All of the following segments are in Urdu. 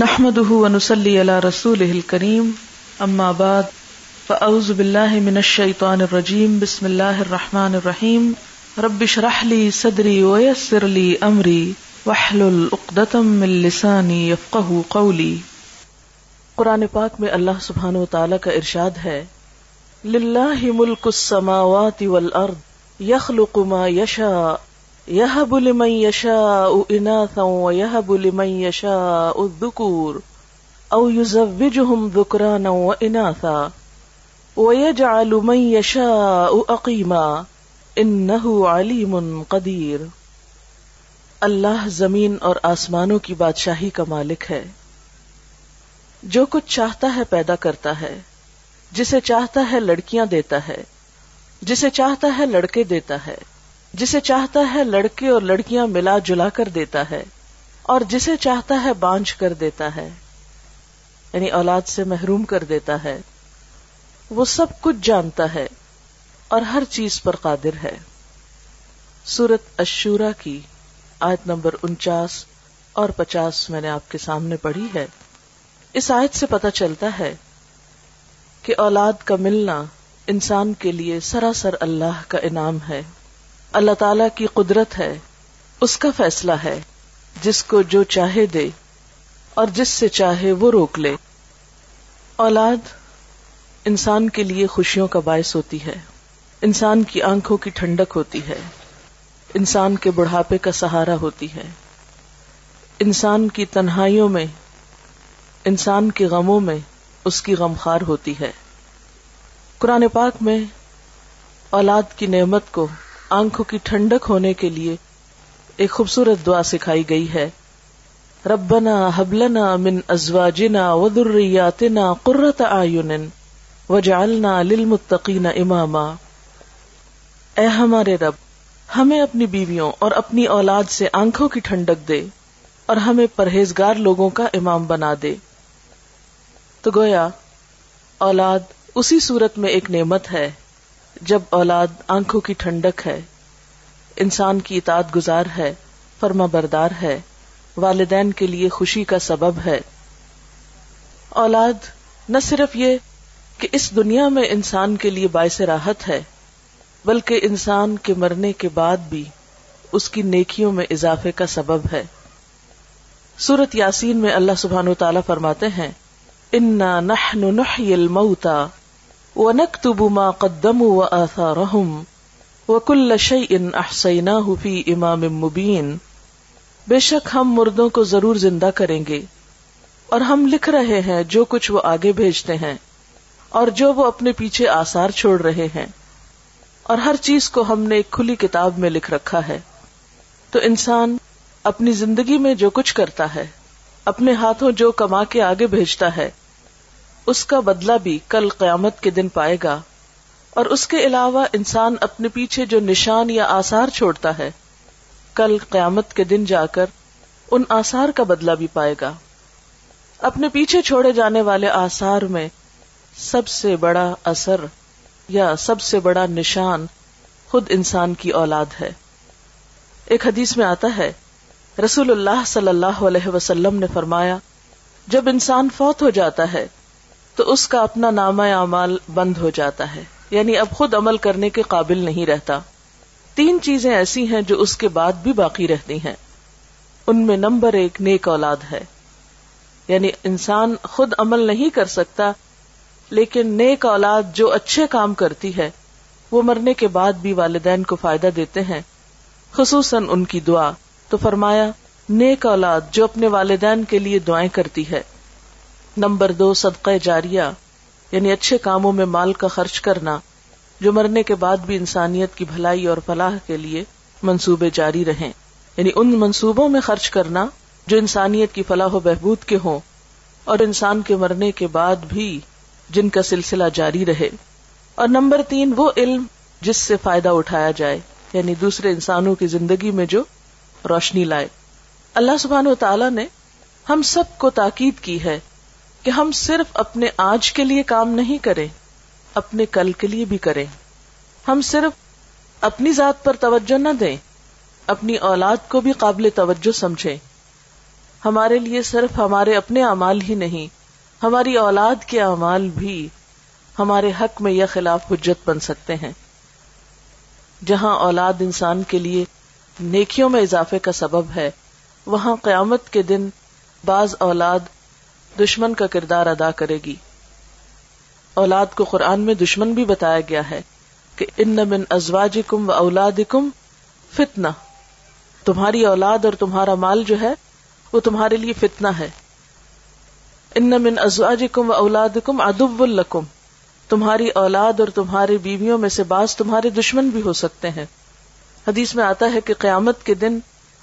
نحمده ونسلي على رسوله الكريم. اما بعد فاعوذ بالله من الشيطان الرجيم. بسم الله الرحمن الرحيم. رب اشرح لي صدري ويسر لي امري واحلل عقدة من لساني يفقهوا قولي. قرآن پاک میں اللہ سبحانہ و تعالی کا ارشاد ہے، للہ ملک السماوات والارض يخلق ما يشاء يهب لمن يشاء إناثا ويهب لمن يشاء الذكور أو يزوجهم ذكرانا وإناثا ويجعل من يشاء أقيما إنه عليم قدير اللہ زمین اور آسمانوں کی بادشاہی کا مالک ہے۔ جو کچھ چاہتا ہے پیدا کرتا ہے، جسے چاہتا ہے لڑکیاں دیتا ہے، جسے چاہتا ہے لڑکے دیتا ہے۔ جسے چاہتا ہے لڑکے اور لڑکیاں ملا جلا کر دیتا ہے اور جسے چاہتا ہے بانج کر دیتا ہے یعنی اولاد سے محروم کر دیتا ہے۔ وہ سب کچھ جانتا ہے اور ہر چیز پر قادر ہے۔ سورت اشورا کی آیت نمبر انچاس اور پچاس میں نے آپ کے سامنے پڑھی ہے۔ اس آیت سے پتا چلتا ہے کہ اولاد کا ملنا انسان کے لیے سراسر اللہ کا انعام ہے۔ اللہ تعالی کی قدرت ہے، اس کا فیصلہ ہے، جس کو جو چاہے دے، اور جس سے چاہے وہ روک لے۔ اولاد انسان کے لیے خوشیوں کا باعث ہوتی ہے۔ انسان کی آنکھوں کی ٹھنڈک ہوتی ہے۔ انسان کے بڑھاپے کا سہارا ہوتی ہے۔ انسان کی تنہائیوں میں، انسان کے غموں میں اس کی غمخار ہوتی ہے۔ قرآن پاک میں اولاد کی نعمت کو آنکھوں کی ٹھنڈک ہونے کے لیے ایک خوبصورت دعا سکھائی گئی ہے۔ ربنا حبلنا من ازواجنا وذرياتنا قرة اعين وجعلنا للمتقين اماما۔ اے ہمارے رب، ہمیں اپنی بیویوں اور اپنی اولاد سے آنکھوں کی ٹھنڈک دے اور ہمیں پرہیزگار لوگوں کا امام بنا دے۔ تو گویا، اولاد، اسی صورت میں ایک نعمت ہے۔ جب اولاد آنکھوں کی ٹھنڈک ہے، انسان کی اطاعت گزار ہے، فرما بردار ہے، والدین کے لیے خوشی کا سبب ہے۔ اولاد نہ صرف یہ کہ اس دنیا میں انسان کے لیے باعث راحت ہے، بلکہ انسان کے مرنے کے بعد بھی اس کی نیکیوں میں اضافے کا سبب ہے۔ سورت یاسین میں اللہ سبحان و تعالیٰ فرماتے ہیں، انا نحن نحی الموتا ونكتب ما قدموا وآثارهم وكل شيء أحصيناه في إمام مبين بے شک ہم مردوں کو ضرور زندہ کریں گے اور ہم لکھ رہے ہیں جو کچھ وہ آگے بھیجتے ہیں اور جو وہ اپنے پیچھے آثار چھوڑ رہے ہیں اور ہر چیز کو ہم نے ایک کھلی کتاب میں لکھ رکھا ہے تو انسان اپنی زندگی میں جو کچھ کرتا ہے، اپنے ہاتھوں جو کما کے آگے بھیجتا ہے اس کا بدلہ بھی کل قیامت کے دن پائے گا۔ اور اس کے علاوہ انسان اپنے پیچھے جو نشان یا آسار چھوڑتا ہے، کل قیامت کے دن جا کر ان آسار کا بدلہ بھی پائے گا۔ اپنے پیچھے چھوڑے جانے والے آسار میں سب سے بڑا اثر یا سب سے بڑا نشان خود انسان کی اولاد ہے۔ ایک حدیث میں آتا ہے، رسول اللہ صلی اللہ علیہ وسلم نے فرمایا، جب انسان فوت ہو جاتا ہے تو اس کا اپنا نامہ اعمال بند ہو جاتا ہے۔ یعنی اب خود عمل کرنے کے قابل نہیں رہتا۔ تین چیزیں ایسی ہیں جو اس کے بعد بھی باقی رہتی ہیں۔ ان میں نمبر ایک نیک اولاد ہے۔ یعنی انسان خود عمل نہیں کر سکتا، لیکن نیک اولاد جو اچھے کام کرتی ہے، وہ مرنے کے بعد بھی والدین کو فائدہ دیتے ہیں۔ خصوصاً ان کی دعا۔ تو فرمایا، نیک اولاد جو اپنے والدین کے لیے دعائیں کرتی ہے نمبر دو، صدقہ جاریہ یعنی اچھے کاموں میں مال کا خرچ کرنا، جو مرنے کے بعد بھی انسانیت کی بھلائی اور فلاح کے لیے منصوبے جاری رہیں۔ یعنی ان منصوبوں میں خرچ کرنا جو انسانیت کی فلاح و بہبود کے ہوں اور انسان کے مرنے کے بعد بھی جن کا سلسلہ جاری رہے۔ اور نمبر تین، وہ علم جس سے فائدہ اٹھایا جائے یعنی دوسرے انسانوں کی زندگی میں جو روشنی لائے۔ اللہ سبحان و تعالی نے ہم سب کو تاکید کی ہے کہ ہم صرف اپنے آج کے لیے کام نہیں کریں، اپنے کل کے لیے بھی کریں۔ ہم صرف اپنی ذات پر توجہ نہ دیں، اپنی اولاد کو بھی قابل توجہ سمجھیں۔ ہمارے لیے صرف ہمارے اپنے اعمال ہی نہیں، ہماری اولاد کے اعمال بھی ہمارے حق میں یا خلاف حجت بن سکتے ہیں۔ جہاں اولاد انسان کے لیے نیکیوں میں اضافے کا سبب ہے، وہاں قیامت کے دن بعض اولاد دشمن کا کردار ادا کرے گی۔ اولاد کو قرآن میں دشمن بھی بتایا گیا ہے کہ ان من ازواج کم و اولاد کم فتنا تمہاری اولاد اور تمہارا مال جو ہے، وہ تمہارے لیے فتنا ہے۔ ان من ازواج کم و اولاد کم ادب الکم تمہاری اولاد اور تمہاری بیویوں میں سے بعض تمہارے دشمن بھی ہو سکتے ہیں۔ حدیث میں آتا ہے کہ قیامت کے دن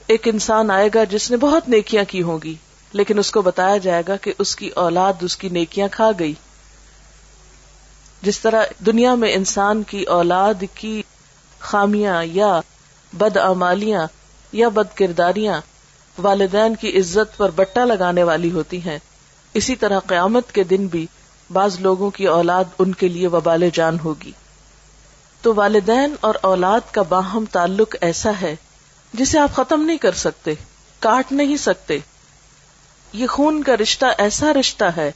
ایک انسان آئے گا جس نے بہت نیکیاں کی ہوں گی۔ لیکن اس کو بتایا جائے گا کہ اس کی اولاد اس کی نیکیاں کھا گئی۔ جس طرح دنیا میں انسان کی اولاد کی خامیاں یا بد امالیاں یا بد کرداریاں والدین کی عزت پر بٹا لگانے والی ہوتی ہیں، اسی طرح قیامت کے دن بھی بعض لوگوں کی اولاد ان کے لیے وبال جان ہوگی۔ تو والدین اور اولاد کا باہم تعلق ایسا ہے جسے آپ ختم نہیں کر سکتے، کاٹ نہیں سکتے۔ یہ خون کا رشتہ ایسا رشتہ ہے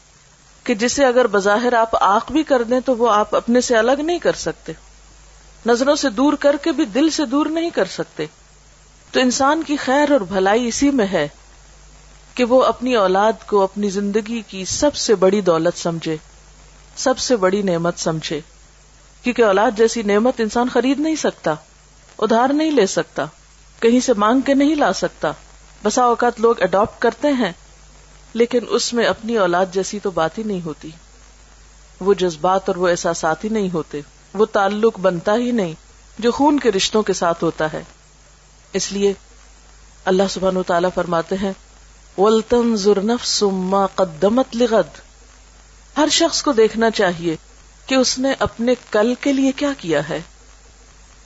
کہ جسے اگر بظاہر آپ آنکھ بھی کر دیں تو وہ آپ اپنے سے الگ نہیں کر سکتے۔ نظروں سے دور کر کے بھی دل سے دور نہیں کر سکتے۔ تو انسان کی خیر اور بھلائی اسی میں ہے کہ وہ اپنی اولاد کو اپنی زندگی کی سب سے بڑی دولت سمجھے، سب سے بڑی نعمت سمجھے۔ کیونکہ اولاد جیسی نعمت انسان خرید نہیں سکتا، ادھار نہیں لے سکتا، کہیں سے مانگ کے نہیں لا سکتا۔ بسا اوقات لوگ اڈاپٹ کرتے ہیں لیکن اس میں اپنی اولاد جیسی تو بات ہی نہیں ہوتی۔ وہ جذبات اور وہ احساسات ہی نہیں ہوتے۔ وہ تعلق بنتا ہی نہیں۔ جو خون کے رشتوں کے ساتھ ہوتا ہے۔ اس لیے اللہ سبحان تعالیٰ فرماتے ہیں ولطن ضرنف قدمت لغد۔ ہر شخص کو دیکھنا چاہیے کہ اس نے اپنے کل کے لیے کیا کیا ہے۔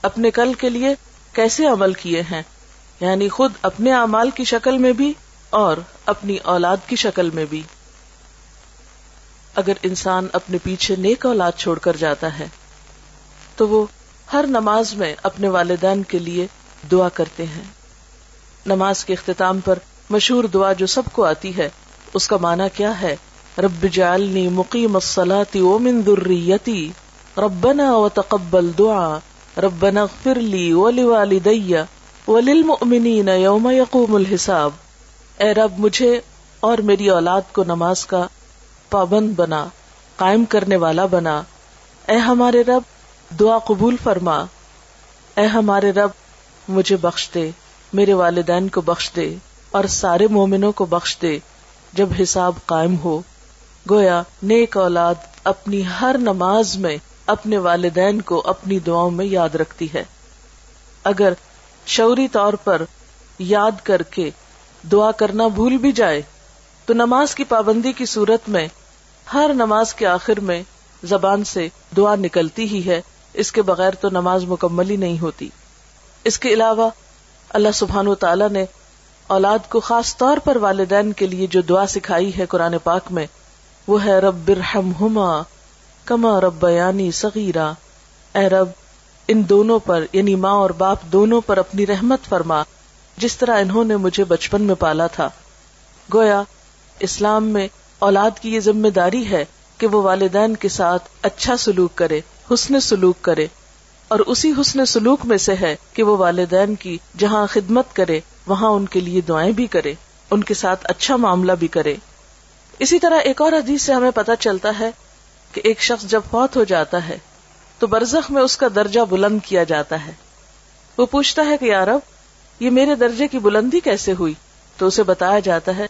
اپنے کل کے لیے کیسے عمل کیے ہیں؟ یعنی خود اپنے اعمال کی شکل میں بھی اور اپنی اولاد کی شکل میں بھی۔ اگر انسان اپنے پیچھے نیک اولاد چھوڑ کر جاتا ہے، تو وہ ہر نماز میں اپنے والدین کے لیے دعا کرتے ہیں۔ نماز کے اختتام پر مشہور دعا جو سب کو آتی ہے، اس کا معنی کیا ہے؟ رب جعلنی مقیم الصلاة ومن ذریتی ربنا وتقبل دعا، ربنا اغفر لی ولوالدی وللمؤمنین یوم یقوم الحساب۔ اے رب، مجھے اور میری اولاد کو نماز کا پابند بنا، قائم کرنے والا بنا۔ اے ہمارے رب، دعا قبول فرما۔ اے ہمارے رب، مجھے بخش دے، میرے والدین کو بخش دے اور سارے مومنوں کو بخش دے جب حساب قائم ہو۔ گویا، نیک اولاد اپنی ہر نماز میں اپنے والدین کو اپنی دعاؤں میں یاد رکھتی ہے۔ اگر شعوری طور پر یاد کر کے دعا کرنا بھول بھی جائے تو نماز کی پابندی کی صورت میں، ہر نماز کے آخر میں زبان سے دعا نکلتی ہی ہے، اس کے بغیر تو نماز مکمل ہی نہیں ہوتی۔ اس کے علاوہ، اللہ سبحان و تعالی نے اولاد کو خاص طور پر والدین کے لیے جو دعا سکھائی ہے قرآن پاک میں، وہ ہے رب برہم ہما کما رب یعنی صغیرہ اے رب، ان دونوں پر یعنی ماں اور باپ دونوں پر اپنی رحمت فرما۔ جس طرح انہوں نے مجھے بچپن میں پالا تھا۔ گویا، اسلام میں اولاد کی یہ ذمہ داری ہے کہ وہ والدین کے ساتھ اچھا سلوک کرے، حسن سلوک کرے۔ اور اسی حسن سلوک میں سے ہے کہ وہ والدین کی جہاں خدمت کرے، وہاں ان کے لیے دعائیں بھی کرے، ان کے ساتھ اچھا معاملہ بھی کرے۔ اسی طرح ایک اور حدیث سے ہمیں پتہ چلتا ہے کہ ایک شخص جب فوت ہو جاتا ہے، تو برزخ میں اس کا درجہ بلند کیا جاتا ہے۔ وہ پوچھتا ہے کہ یارب یہ میرے درجے کی بلندی کیسے ہوئی؟ تو اسے بتایا جاتا ہے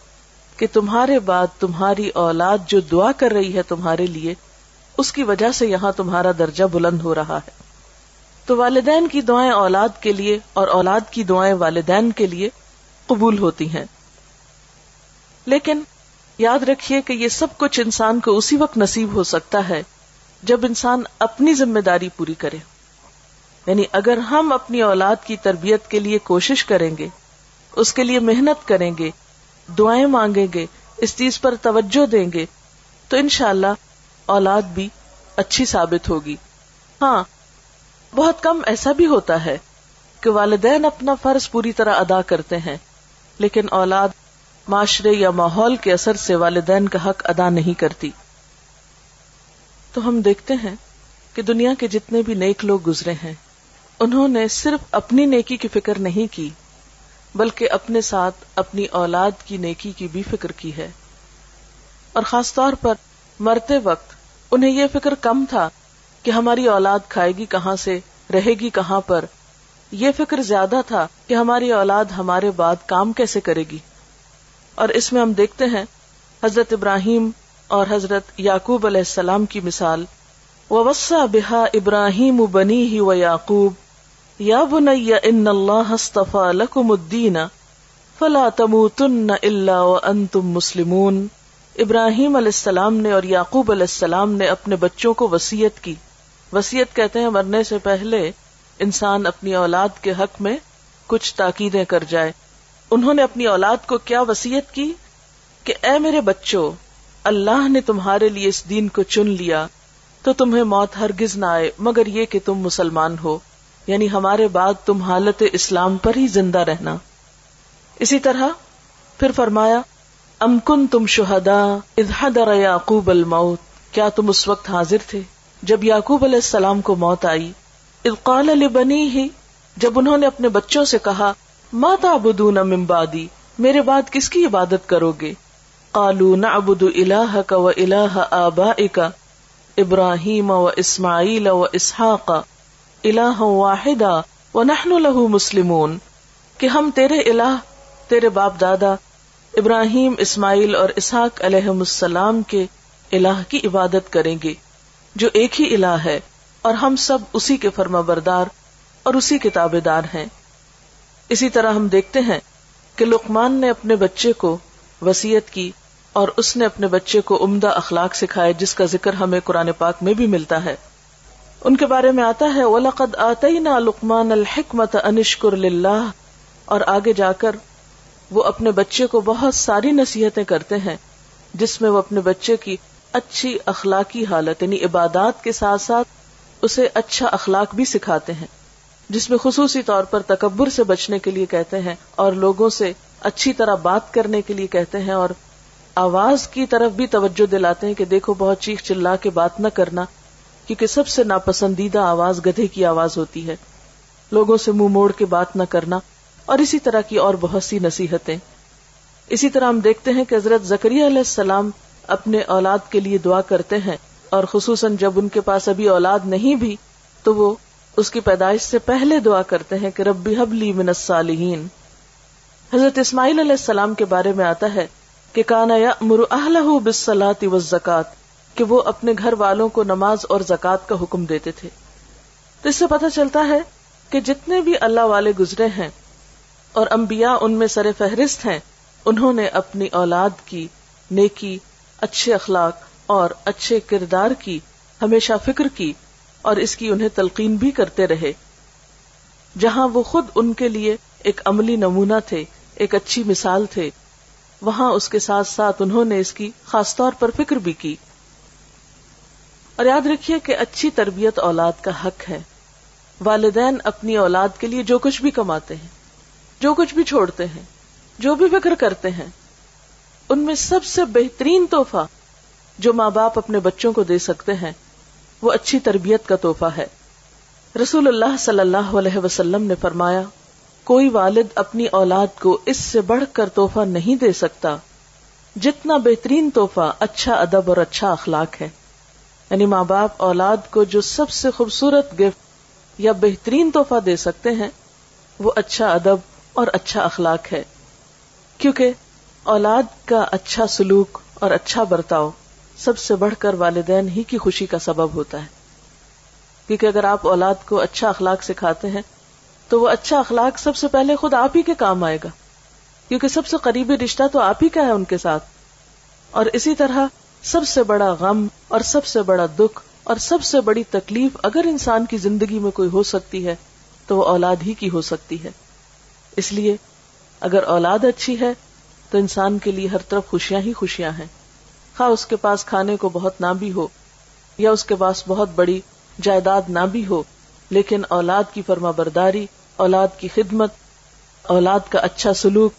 کہ تمہارے بعد تمہاری اولاد جو دعا کر رہی ہے تمہارے لیے، اس کی وجہ سے یہاں تمہارا درجہ بلند ہو رہا ہے۔ تو والدین کی دعائیں اولاد کے لیے اور اولاد کی دعائیں والدین کے لیے قبول ہوتی ہیں۔ لیکن یاد رکھیے کہ یہ سب کچھ انسان کو اسی وقت نصیب ہو سکتا ہے جب انسان اپنی ذمہ داری پوری کرے۔ یعنی اگر ہم اپنی اولاد کی تربیت کے لیے کوشش کریں گے، اس کے لیے محنت کریں گے، دعائیں مانگیں گے، اس چیز پر توجہ دیں گے، تو انشاءاللہ اللہ اولاد بھی اچھی ثابت ہوگی۔ ہاں بہت کم ایسا بھی ہوتا ہے کہ والدین اپنا فرض پوری طرح ادا کرتے ہیں، لیکن اولاد معاشرے یا ماحول کے اثر سے والدین کا حق ادا نہیں کرتی۔ تو ہم دیکھتے ہیں کہ دنیا کے جتنے بھی نیک لوگ گزرے ہیں انہوں نے صرف اپنی نیکی کی فکر نہیں کی، بلکہ اپنے ساتھ اپنی اولاد کی نیکی کی بھی فکر کی ہے۔ اور خاص طور پر مرتے وقت انہیں یہ فکر کم تھا کہ ہماری اولاد کھائے گی کہاں سے، رہے گی کہاں پر۔ یہ فکر زیادہ تھا کہ ہماری اولاد ہمارے بعد کام کیسے کرے گی۔ اور اس میں ہم دیکھتے ہیں، حضرت ابراہیم اور حضرت یعقوب علیہ السلام کی مثال وسا بحا ابراہیم بنی ہی و یعقوب یا بنیا ان اللہ لکم الدین فلا تموتن الا وانتم مسلمون۔ ابراہیم علیہ السلام نے اور یعقوب علیہ السلام نے اپنے بچوں کو وسیعت کی۔ وسیعت کہتے ہیں، مرنے سے پہلے انسان اپنی اولاد کے حق میں کچھ تاکیدیں کر جائے۔ انہوں نے اپنی اولاد کو کیا وسیعت کی؟ کہ اے میرے بچوں، اللہ نے تمہارے لیے اس دین کو چن لیا تو تمہیں موت ہرگز نہ آئے، مگر یہ کہ تم مسلمان ہو۔ یعنی ہمارے بعد تم حالت اسلام پر ہی زندہ رہنا۔ اسی طرح پھر فرمایا، ام کن تم شہدا ادحدر یعقوب الموت۔ کیا تم اس وقت حاضر تھے جب یعقوب علیہ السلام کو موت آئی؟ قال لبنی ہی جب انہوں نے اپنے بچوں سے کہا، ما تعبدون من بعدی، میرے بعد کس کی عبادت کرو گے؟ قالو نعبد الہک و الہ آبائک ابراہیم و اسماعیل و اسحاق۔ الہ واحدا و نحن له مسلمون، کہ ہم تیرے الہ، تیرے باپ دادا ابراہیم، اسماعیل اور اسحاق علیہ السلام کے الہ کی عبادت کریں گے، جو ایک ہی الہ ہے، اور ہم سب اسی کے فرما بردار اور اسی کے تابے دار ہیں۔ اسی طرح ہم دیکھتے ہیں کہ لقمان نے اپنے بچے کو وسیعت کی اور اس نے اپنے بچے کو عمدہ اخلاق سکھائے، جس کا ذکر ہمیں قرآن پاک میں بھی ملتا ہے۔ ان کے بارے میں آتا ہے، وَلَقَدْ آتَيْنَا لُقْمَانَ الْحِكْمَةَ أَنِشْكُرْ لِلَّهِ۔ اور آگے جا کر وہ اپنے بچے کو بہت ساری نصیحتیں کرتے ہیں، جس میں وہ اپنے بچے کی اچھی اخلاقی حالت یعنی عبادات کے ساتھ ساتھ اسے اچھا اخلاق بھی سکھاتے ہیں، جس میں خصوصی طور پر تکبر سے بچنے کے لیے کہتے ہیں اور لوگوں سے اچھی طرح بات کرنے کے لیے کہتے ہیں اور آواز کی طرف بھی توجہ دلاتے ہیں کہ دیکھو بہت چیخ چلا کے بات نہ کرنا۔ کیونکہ سب سے ناپسندیدہ آواز گدھے کی آواز ہوتی ہے۔ لوگوں سے منہ موڑ کے بات نہ کرنا اور اسی طرح کی اور بہت سی نصیحتیں۔ اسی طرح ہم دیکھتے ہیں کہ حضرت زکری علیہ السلام اپنے اولاد کے لیے دعا کرتے ہیں اور خصوصاً جب ان کے پاس ابھی اولاد نہیں بھی، تو وہ اس کی پیدائش سے پہلے دعا کرتے ہیں کہ ربی حبلی من الصالحین۔ حضرت اسماعیل علیہ السلام کے بارے میں آتا ہے کہ کانا یا مر اہل بسلاتی کہ وہ اپنے گھر والوں کو نماز اور زکات کا حکم دیتے تھے۔ تو اس سے پتہ چلتا ہے کہ جتنے بھی اللہ والے گزرے ہیں اور انبیاء ان میں سر فہرست ہیں، انہوں نے اپنی اولاد کی، نیکی، اچھے اخلاق اور اچھے کردار کی، ہمیشہ فکر کی اور اس کی انہیں تلقین بھی کرتے رہے۔ جہاں وہ خود ان کے لیے ایک عملی نمونہ تھے، ایک اچھی مثال تھے، وہاں اس کے ساتھ ساتھ انہوں نے اس کی خاص طور پر فکر بھی کی۔ اور یاد رکھیے کہ اچھی تربیت اولاد کا حق ہے۔ والدین اپنی اولاد کے لیے جو کچھ بھی کماتے ہیں، جو کچھ بھی چھوڑتے ہیں، جو بھی فکر کرتے ہیں، ان میں سب سے بہترین تحفہ جو ماں باپ اپنے بچوں کو دے سکتے ہیں، وہ اچھی تربیت کا تحفہ ہے۔ رسول اللہ صلی اللہ علیہ وسلم نے فرمایا، کوئی والد اپنی اولاد کو اس سے بڑھ کر تحفہ نہیں دے سکتا، جتنا بہترین تحفہ اچھا ادب اور اچھا اخلاق ہے۔ یعنی ماں باپ، اولاد کو جو سب سے خوبصورت گفٹ یا بہترین تحفہ دے سکتے ہیں، وہ اچھا ادب اور اچھا اخلاق ہے۔ کیونکہ اولاد کا اچھا سلوک اور اچھا برتاؤ سب سے بڑھ کر والدین ہی کی خوشی کا سبب ہوتا ہے۔ کیونکہ اگر آپ اولاد کو اچھا اخلاق سکھاتے ہیں، تو وہ اچھا اخلاق سب سے پہلے خود آپ ہی کے کام آئے گا۔ کیونکہ سب سے قریبی رشتہ تو آپ ہی کا ہے ان کے ساتھ۔ اور اسی طرح سب سے بڑا غم اور سب سے بڑا دکھ اور سب سے بڑی تکلیف اگر انسان کی زندگی میں کوئی ہو سکتی ہے، تو وہ اولاد ہی کی ہو سکتی ہے۔ اس لیے اگر اولاد اچھی ہے، تو انسان کے لیے ہر طرف خوشیاں ہی خوشیاں ہیں۔ خواہ اس کے پاس کھانے کو بہت نہ بھی ہو یا اس کے پاس بہت بڑی جائیداد نہ بھی ہو، لیکن اولاد کی فرما برداری، اولاد کی خدمت، اولاد کا اچھا سلوک،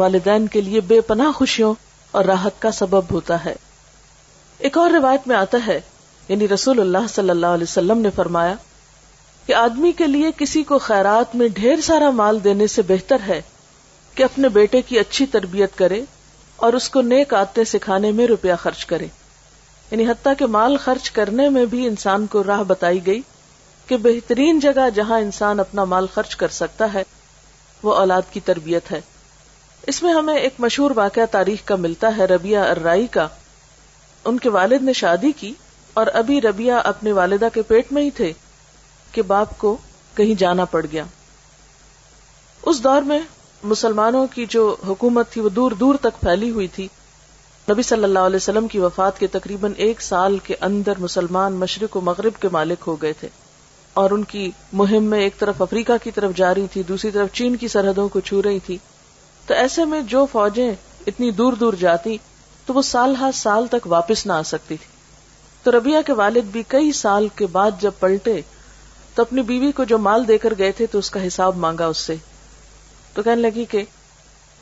والدین کے لیے بے پناہ خوشیوں اور راحت کا سبب ہوتا ہے۔ ایک اور روایت میں آتا ہے یعنی رسول اللہ صلی اللہ علیہ وسلم نے فرمایا کہ آدمی کے لیے کسی کو خیرات میں ڈھیر سارا مال دینے سے بہتر ہے کہ اپنے بیٹے کی اچھی تربیت کرے اور اس کو نیک آتے سکھانے میں روپیہ خرچ کرے۔ یعنی حتیٰ کہ مال خرچ کرنے میں بھی انسان کو راہ بتائی گئی کہ بہترین جگہ جہاں انسان اپنا مال خرچ کر سکتا ہے، وہ اولاد کی تربیت ہے۔ اس میں ہمیں ایک مشہور واقعہ تاریخ کا ملتا ہے ربیہ اررائی کا ان کے والد نے شادی کی اور ابھی ربیہ اپنے والدہ کے پیٹ میں ہی تھے کہ باپ کو کہیں جانا پڑ گیا۔ اس دور میں مسلمانوں کی جو حکومت تھی وہ دور دور تک پھیلی ہوئی تھی۔ نبی صلی اللہ علیہ وسلم کی وفات کے تقریباً ایک سال کے اندر مسلمان مشرق و مغرب کے مالک ہو گئے تھے اور ان کی مہم میں ایک طرف افریقہ کی طرف جا رہی تھی، دوسری طرف چین کی سرحدوں کو چھو رہی تھی۔ تو ایسے میں جو فوجیں اتنی دور دور جاتی تو وہ سال ہر سال تک واپس نہ آ سکتی تھی۔ تو ربیہ کے والد بھی کئی سال کے بعد جب پلٹے، تو اپنی بیوی کو جو مال دے کر گئے تھے تو اس کا حساب مانگا اس سے۔ تو کہنے لگی کہ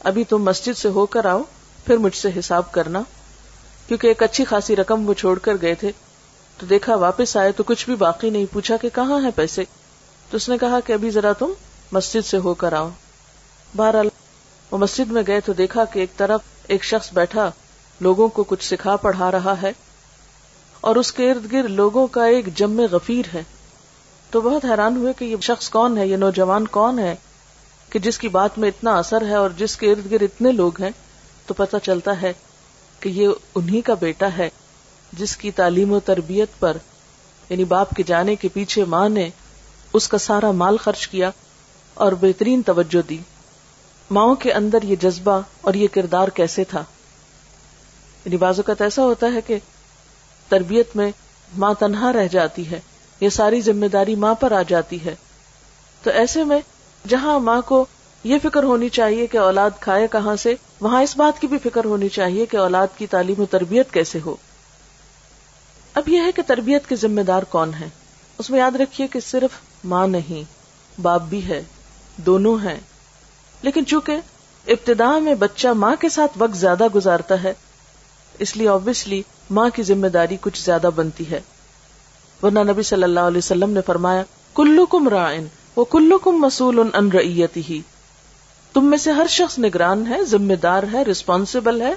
ابھی تم مسجد سے ہو کر آؤ، پھر مجھ سے حساب کرنا۔ کیونکہ ایک اچھی خاصی رقم وہ چھوڑ کر گئے تھے۔ تو دیکھا واپس آئے تو کچھ بھی باقی نہیں۔ پوچھا کہ کہاں ہے پیسے؟ تو اس نے کہا کہ ابھی ذرا تم مسجد سے ہو کر آؤ۔ بہرحال وہ مسجد میں گئے تو دیکھا کہ ایک طرف ایک شخص بیٹھا۔ لوگوں کو کچھ سکھا پڑھا رہا ہے اور اس کے ارد گرد لوگوں کا ایک جم غفیر ہے تو بہت حیران ہوئے کہ یہ شخص کون ہے، یہ نوجوان کون ہے کہ جس کی بات میں اتنا اثر ہے اور جس کے ارد گرد اتنے لوگ ہیں تو پتہ چلتا ہے کہ یہ انہی کا بیٹا ہے جس کی تعلیم و تربیت پر یعنی باپ کے جانے کے پیچھے ماں نے اس کا سارا مال خرچ کیا اور بہترین توجہ دی۔ ماؤں کے اندر یہ جذبہ اور یہ کردار کیسے تھا؟ یعنی بعض اوقات ایسا ہوتا ہے کہ تربیت میں ماں تنہا رہ جاتی ہے، یہ ساری ذمہ داری ماں پر آ جاتی ہے۔ تو ایسے میں جہاں ماں کو یہ فکر ہونی چاہیے کہ اولاد کھائے کہاں سے، وہاں اس بات کی بھی فکر ہونی چاہیے کہ اولاد کی تعلیم و تربیت کیسے ہو۔ اب یہ ہے کہ تربیت کے ذمہ دار کون ہے اس میں یاد رکھیے کہ صرف ماں نہیں، باپ بھی ہے، دونوں ہیں۔ لیکن چونکہ ابتدا میں بچہ ماں کے ساتھ وقت زیادہ گزارتا ہے اس لیے آبیسلی ماں کی ذمہ داری کچھ زیادہ بنتی ہے۔ ورنہ نبی صلی اللہ علیہ وسلم نے فرمایا کلو کم رائن وہ کلو کم مسول ان ریتی ہی تم میں سے ہر شخص نگران ہے، ذمہ دار ہے ریسپانسبل ہے۔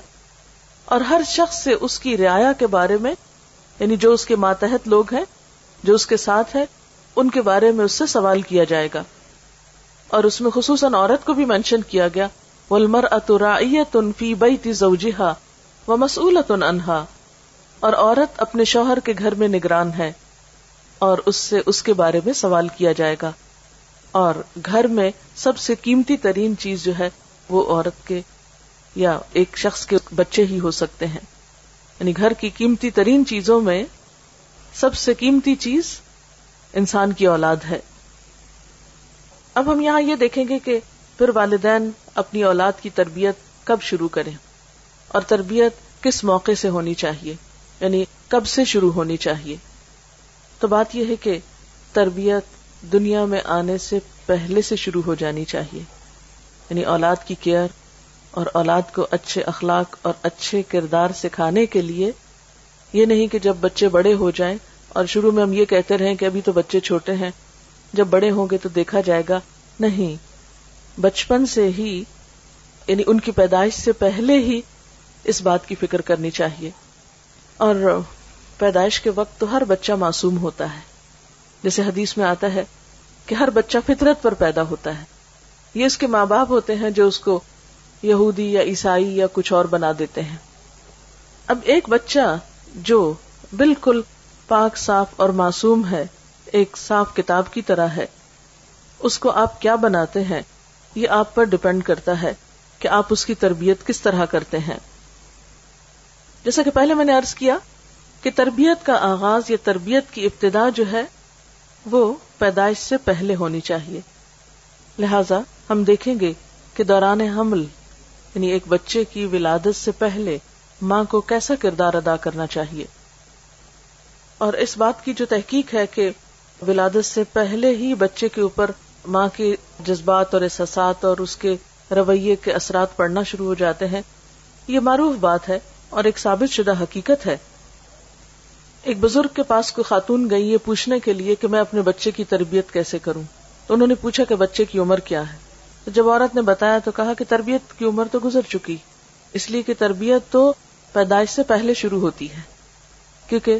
اور ہر شخص سے اس کی رعایا کے بارے میں یعنی جو اس کے ماتحت لوگ ہیں، جو اس کے ساتھ ہے، ان کے بارے میں اس سے سوال کیا جائے گا۔ اور اس میں خصوصاً عورت کو بھی مینشن کیا گیا ولمر اترائیت ان فی بئی تی و مسولت ان انہا اور عورت اپنے شوہر کے گھر میں نگران ہے، اور اس سے اس کے بارے میں سوال کیا جائے گا۔ اور گھر میں سب سے قیمتی ترین چیز جو ہے، وہ عورت کے یا ایک شخص کے بچے ہی ہو سکتے ہیں۔ یعنی گھر کی قیمتی ترین چیزوں میں سب سے قیمتی چیز انسان کی اولاد ہے۔ اب ہم یہاں یہ دیکھیں گے کہ پھر والدین اپنی اولاد کی تربیت کب شروع کریں۔ اور تربیت کس موقع سے ہونی چاہیے؟ یعنی کب سے شروع ہونی چاہیے؟ تو بات یہ ہے کہ تربیت دنیا میں آنے سے پہلے سے شروع ہو جانی چاہیے۔ یعنی اولاد کی کیئر اور اولاد کو اچھے اخلاق اور اچھے کردار سکھانے کے لیے یہ نہیں کہ جب بچے بڑے ہو جائیں اور شروع میں ہم یہ کہتے رہے کہ ابھی تو بچے چھوٹے ہیں، جب بڑے ہوں گے تو دیکھا جائے گا، نہیں۔ بچپن سے ہی یعنی ان کی پیدائش سے پہلے ہی اس بات کی فکر کرنی چاہیے۔ اور پیدائش کے وقت تو ہر بچہ معصوم ہوتا ہے۔ جیسے حدیث میں آتا ہے کہ ہر بچہ فطرت پر پیدا ہوتا ہے۔ یہ اس کے ماں باپ ہوتے ہیں جو اس کو یہودی یا عیسائی یا کچھ اور بنا دیتے ہیں۔ اب ایک بچہ جو بالکل پاک، صاف اور معصوم ہے، ایک صاف کتاب کی طرح ہے، اس کو آپ کیا بناتے ہیں؟ یہ آپ پر ڈپینڈ کرتا ہے کہ آپ اس کی تربیت کس طرح کرتے ہیں۔ جیسا کہ پہلے میں نے ارض کیا کہ تربیت کا آغاز یا تربیت کی ابتدا جو ہے وہ پیدائش سے پہلے ہونی چاہیے۔ لہذا ہم دیکھیں گے کہ دوران حمل یعنی ایک بچے کی ولادت سے پہلے ماں کو کیسا کردار ادا کرنا چاہیے۔ اور اس بات کی جو تحقیق ہے کہ ولادت سے پہلے ہی بچے کے اوپر ماں کے جذبات اور احساسات اور اس کے رویے کے اثرات پڑنا شروع ہو جاتے ہیں، یہ معروف بات ہے۔ اور ایک ثابت شدہ حقیقت ہے۔ ایک بزرگ کے پاس کوئی خاتون گئی یہ پوچھنے کے لیے کہ میں اپنے بچے کی تربیت کیسے کروں؟ تو انہوں نے پوچھا کہ بچے کی عمر کیا ہے۔ تو جب عورت نے بتایا تو کہا کہ تربیت کی عمر تو گزر چکی، اس لیے کہ تربیت تو پیدائش سے پہلے شروع ہوتی ہے۔ کیونکہ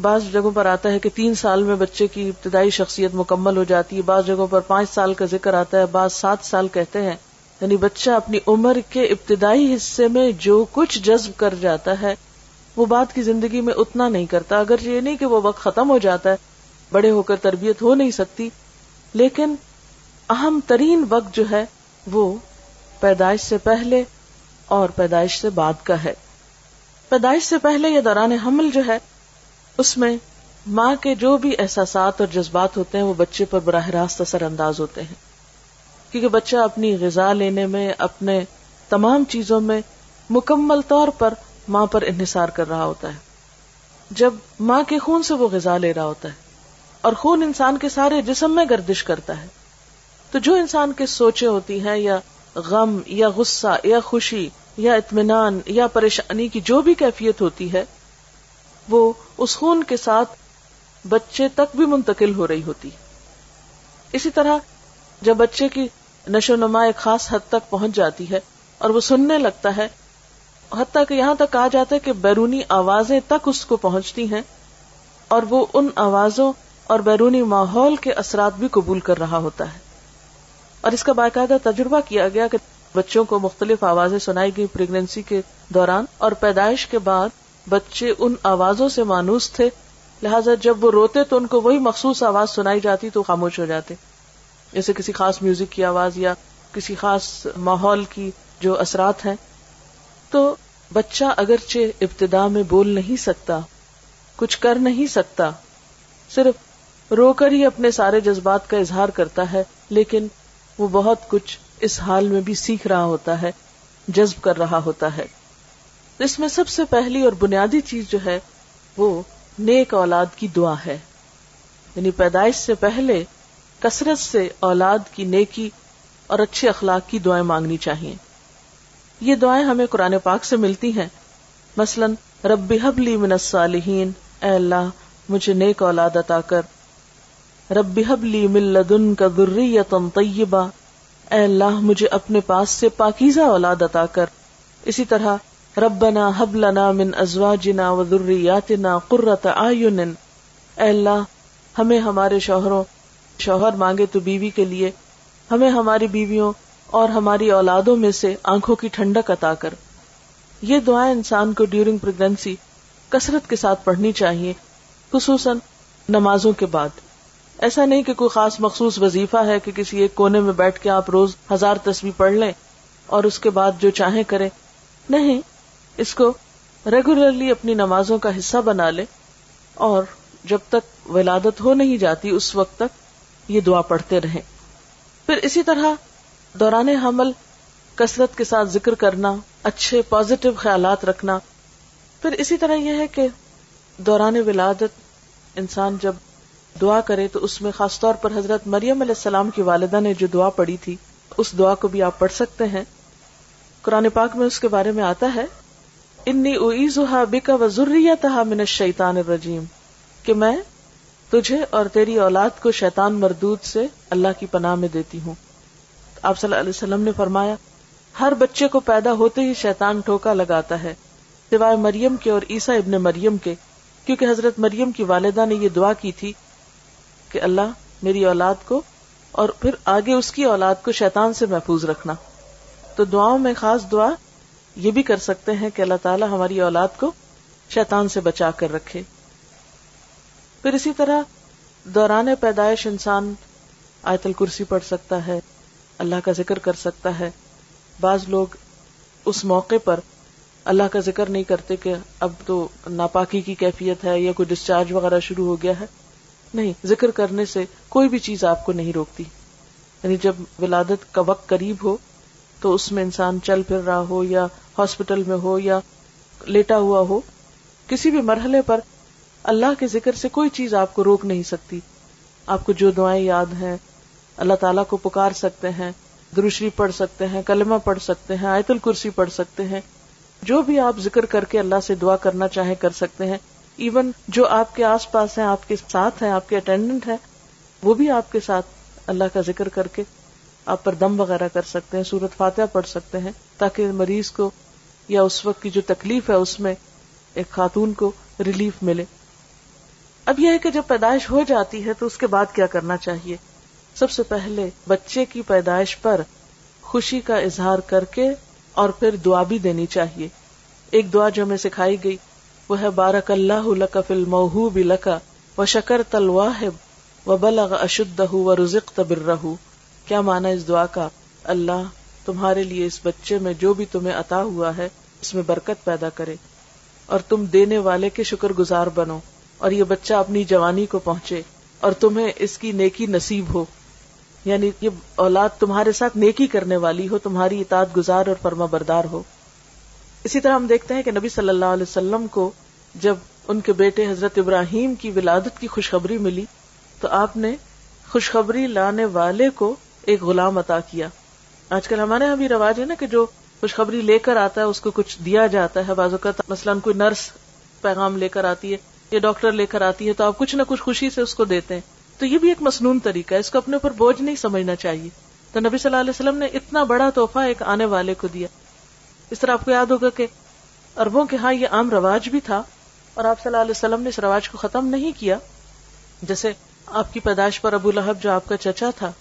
بعض جگہوں پر آتا ہے کہ تین سال میں بچے کی ابتدائی شخصیت مکمل ہو جاتی ہے، بعض جگہوں پر پانچ سال کا ذکر آتا ہے، بعض سات سال کہتے ہیں یعنی بچہ اپنی عمر کے ابتدائی حصے میں جو کچھ جذب کر جاتا ہے، وہ بات کی زندگی میں اتنا نہیں کرتا۔ اگر یہ نہیں کہ وہ وقت ختم ہو جاتا ہے، بڑے ہو کر تربیت ہو نہیں سکتی۔ لیکن اہم ترین وقت جو ہے، وہ پیدائش سے پہلے اور پیدائش سے بعد کا ہے۔ پیدائش سے پہلے یا دوران حمل جو ہے، اس میں ماں کے جو بھی احساسات اور جذبات ہوتے ہیں، وہ بچے پر براہ راست اثر انداز ہوتے ہیں۔ کیونکہ بچہ اپنی غذا لینے میں، اپنے تمام چیزوں میں مکمل طور پر ماں پر انحصار کر رہا ہوتا ہے۔ جب ماں کے خون سے وہ غذا لے رہا ہوتا ہے اور خون انسان کے سارے جسم میں گردش کرتا ہے، تو جو انسان کے سوچے ہوتی ہیں یا غم یا غصہ یا خوشی یا اطمینان یا پریشانی کی جو بھی کیفیت ہوتی ہے، وہ اس خون کے ساتھ بچے تک بھی منتقل ہو رہی ہوتی۔ اسی طرح جب بچے کی نشو نما ایک خاص حد تک پہنچ جاتی ہے اور وہ سننے لگتا ہے، حتیٰ کہ یہاں تک کہا جاتا ہے کہ بیرونی آوازیں تک اس کو پہنچتی ہیں اور وہ ان آوازوں اور بیرونی ماحول کے اثرات بھی قبول کر رہا ہوتا ہے۔ اور اس کا باقاعدہ تجربہ کیا گیا کہ بچوں کو مختلف آوازیں سنائی گئی پریگنینسی کے دوران اور پیدائش کے بعد بچے ان آوازوں سے مانوس تھے، لہٰذا جب وہ روتے تو ان کو وہی مخصوص آواز سنائی جاتی تو خاموش ہو جاتے۔ جیسے کسی خاص میوزک کی آواز یا کسی خاص ماحول کی جو اثرات ہیں، تو بچہ اگرچہ ابتدا میں بول نہیں سکتا، کچھ کر نہیں سکتا، صرف رو کر ہی اپنے سارے جذبات کا اظہار کرتا ہے، لیکن وہ بہت کچھ اس حال میں بھی سیکھ رہا ہوتا ہے، جذب کر رہا ہوتا ہے۔ اس میں سب سے پہلی اور بنیادی چیز جو ہے، وہ نیک اولاد کی دعا ہے۔ یعنی پیدائش سے پہلے کثرت سے اولاد کی نیکی اور اچھے اخلاق کی دعائیں مانگنی چاہیے۔ یہ دعائیں ہمیں قرآن پاک سے ملتی ہیں۔ مثلا، رب حبلی من الصالحین، اے اللہ، مجھے نیک اولاد عطا کر۔ رب حبلی من لدن کا ذریتا طیبہ، اے اللہ، مجھے اپنے پاس سے پاکیزہ اولاد عطا کر۔ اسی طرح، ربنا حب لنا من ازواجنا و ذریاتنا قرۃ اعین۔ اے اللہ، ہمیں ہمارے شوہروں شوہر مانگے تو بیوی کے لیے، ہمیں ہماری بیویوں اور ہماری اولادوں میں سے آنکھوں کی ٹھنڈک عطا کر۔ یہ دعائیں انسان کو ڈیورنگ پریگنسی کثرت کے ساتھ پڑھنی چاہیے، خصوصاً نمازوں کے بعد۔ ایسا نہیں کہ کوئی خاص مخصوص وظیفہ ہے کہ کسی ایک کونے میں بیٹھ کے آپ روز ہزار تصویر پڑھ لیں اور اس کے بعد جو چاہیں کریں۔ نہیں، اس کو ریگولرلی اپنی نمازوں کا حصہ بنا لے اور جب تک ولادت ہو نہیں جاتی، اس وقت تک یہ دعا پڑھتے رہیں۔ پھر اسی طرح دوران حمل، کثرت کے ساتھ ذکر کرنا، اچھے پازیٹو خیالات رکھنا۔ پھر اسی طرح یہ ہے کہ دوران ولادت، انسان جب دعا کرے تو اس میں خاص طور پر حضرت مریم علیہ السلام کی والدہ نے جو دعا پڑھی تھی، اس دعا کو بھی آپ پڑھ سکتے ہیں۔ قرآن پاک میں اس کے بارے میں آتا ہے، انی اویزا بکا و ضروریت من الشیطان الرجیم کہ میں تجھے اور تیری اولاد کو شیطان مردود سے اللہ کی پناہ میں دیتی ہوں۔ آپ صلی اللہ علیہ وسلم نے فرمایا، ہر بچے کو پیدا ہوتے ہی شیطان ٹھوکا لگاتا ہے، سوائے مریم کے اور عیسا ابن مریم کے، کیونکہ حضرت مریم کی والدہ نے یہ دعا کی تھی کہ اللہ میری اولاد کو اور پھر آگے اس کی اولاد کو شیطان سے محفوظ رکھنا۔ تو دعاؤں میں خاص دعا یہ بھی کر سکتے ہیں کہ اللہ تعالیٰ ہماری اولاد کو شیطان سے بچا کر رکھے۔ پھر اسی طرح دوران پیدائش انسان آیت الکرسی پڑھ سکتا ہے، اللہ کا ذکر کر سکتا ہے۔ بعض لوگ اس موقع پر اللہ کا ذکر نہیں کرتے کہ اب تو ناپاکی کی کیفیت ہے یا کوئی ڈسچارج وغیرہ شروع ہو گیا ہے۔ نہیں، ذکر کرنے سے کوئی بھی چیز آپ کو نہیں روکتی۔ یعنی جب ولادت کا وقت قریب ہو تو اس میں انسان چل پھر رہا ہو یا ہاسپٹل میں ہو یا لیٹا ہوا ہو، کسی بھی مرحلے پر اللہ کے ذکر سے کوئی چیز آپ کو روک نہیں سکتی۔ آپ کو جو دعائیں یاد ہیں، اللہ تعالیٰ کو پکار سکتے ہیں، دروشری پڑھ سکتے ہیں، کلمہ پڑھ سکتے ہیں، آیت الکرسی پڑھ سکتے ہیں۔ جو بھی آپ ذکر کر کے اللہ سے دعا کرنا چاہیں کر سکتے ہیں۔ ایون جو آپ کے آس پاس ہیں، آپ کے ساتھ ہیں، آپ کے اٹینڈنٹ ہیں، وہ بھی آپ کے ساتھ اللہ کا ذکر کر کے آپ پر دم وغیرہ کر سکتے ہیں سورت فاتحہ پڑھ سکتے ہیں، تاکہ مریض کو یا اس وقت کی جو تکلیف ہے، اس میں ایک خاتون کو ریلیف ملے۔ اب یہ ہے کہ جب پیدائش ہو جاتی ہے تو اس کے بعد کیا کرنا چاہیے؟ سب سے پہلے بچے کی پیدائش پر خوشی کا اظہار کر کے اور پھر دعا بھی دینی چاہیے۔ ایک دعا جو ہمیں سکھائی گئی، وہ ہے، بارک اللہ لکا فل محو بھی لکا و شکر تلواہب و بلغ اشد و رزق تبر رہ کیا مانا اس دعا کا؟ اللہ تمہارے لیے اس بچے میں جو بھی تمہیں عطا ہوا ہے، اس میں برکت پیدا کرے اور تم دینے والے کے شکر گزار بنو۔ اور یہ بچہ اپنی جوانی کو پہنچے اور تمہیں اس کی نیکی نصیب ہو۔ یعنی یہ اولاد تمہارے ساتھ نیکی کرنے والی ہو، تمہاری اطاعت گزار اور فرما بردار ہو۔ اسی طرح ہم دیکھتے ہیں کہ نبی صلی اللہ علیہ وسلم کو جب ان کے بیٹے حضرت ابراہیم کی ولادت کی خوشخبری ملی، تو آپ نے خوشخبری لانے والے کو ایک غلام عطا کیا۔ آج کل ہمارے یہاں بھی رواج ہے نا کہ جو خوشخبری لے کر آتا ہے، اس کو کچھ دیا جاتا ہے۔ بعض اوقات مثلاً کوئی نرس پیغام لے کر آتی ہے یا ڈاکٹر لے کر آتی ہے تو آپ کچھ نہ کچھ خوشی سے اس کو دیتے ہیں۔ تو یہ بھی ایک مصنون طریقہ ہے، اس کو اپنے اوپر بوجھ نہیں سمجھنا چاہیے۔ تو نبی صلی اللہ علیہ وسلم نے اتنا بڑا تحفہ ایک آنے والے کو دیا۔ اس طرح آپ کو یاد ہوگا کہ اربوں کے ہاں یہ عام رواج بھی تھا اور آپ صلی اللہ علیہ وسلم نے اس رواج کو ختم نہیں کیا۔ جیسے آپ کی پیدائش پر ابو لہب جو آپ کا چچا تھا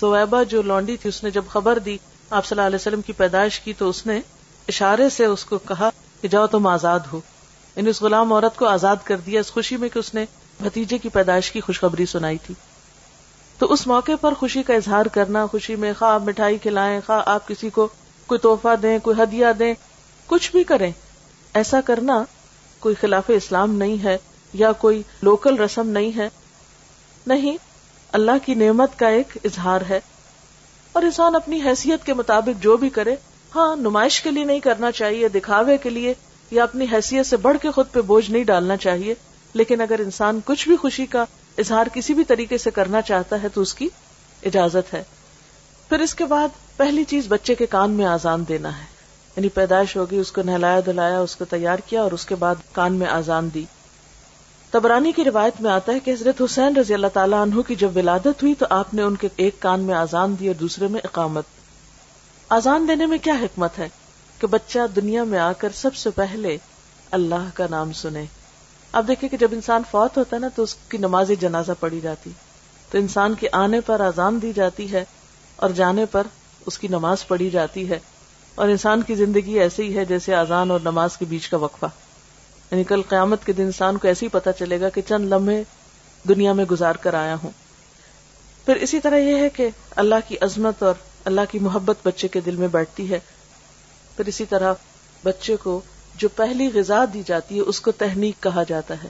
سویبا جو لونڈی تھی، اس نے جب خبر دی آپ صلی اللہ علیہ وسلم کی پیدائش کی تو اس نے اشارے سے اس کو کہا کہ جاؤ تم آزاد ہو۔ یعنی اس غلام عورت کو آزاد کر دیا اس خوشی میں کہ اس نے بھتیجے کی پیدائش کی خوشخبری سنائی تھی۔ تو اس موقع پر خوشی کا اظہار کرنا، خوشی میں خواہ آپ مٹھائی کھلائیں خواہ آپ کسی کو کوئی تحفہ دیں، کوئی ہدیہ دیں، کچھ بھی کریں، ایسا کرنا کوئی خلاف اسلام نہیں ہے یا کوئی لوکل رسم نہیں ہے۔ نہیں، اللہ کی نعمت کا ایک اظہار ہے۔ اور انسان اپنی حیثیت کے مطابق جو بھی کرے ہاں نمائش کے لیے نہیں کرنا چاہیے، دکھاوے کے لیے یا اپنی حیثیت سے بڑھ کے خود پہ بوجھ نہیں ڈالنا چاہیے، لیکن اگر انسان کچھ بھی خوشی کا اظہار کسی بھی طریقے سے کرنا چاہتا ہے تو اس کی اجازت ہے۔ پھر اس کے بعد پہلی چیز بچے کے کان میں آزان دینا ہے۔ یعنی پیدائش ہوگی، اس کو نہلایا دلایا اس کو تیار کیا اور اس کے بعد کان میں آزان دی۔ تبرانی کی روایت میں آتا ہے کہ حضرت حسین رضی اللہ تعالیٰ عنہ کی جب ولادت ہوئی تو آپ نے ان کے ایک کان میں آزان دی اور دوسرے میں اقامت۔ آزان دینے میں کیا حکمت ہے؟ کہ بچہ دنیا میں آ کر سب سے پہلے اللہ کا نام سنے۔ اب دیکھیں کہ جب انسان فوت ہوتا ہے نا تو اس کی نماز جنازہ پڑی جاتی۔ تو انسان کے آنے پر آزان دی جاتی ہے اور جانے پر اس کی نماز پڑھی جاتی ہے۔ اور انسان کی زندگی ایسے ہی ہے جیسے آزان اور نماز کے بیچ کا وقفہ۔ یعنی کل قیامت کے دن انسان کو ایسے ہی پتا چلے گا کہ چند لمحے دنیا میں گزار کر آیا ہوں۔ پھر اسی طرح یہ ہے کہ اللہ کی عظمت اور اللہ کی محبت بچے کے دل میں بیٹھتی ہے۔ پھر اسی طرح بچے کو جو پہلی غذا دی جاتی ہے، اس کو تحنیک کہا جاتا ہے۔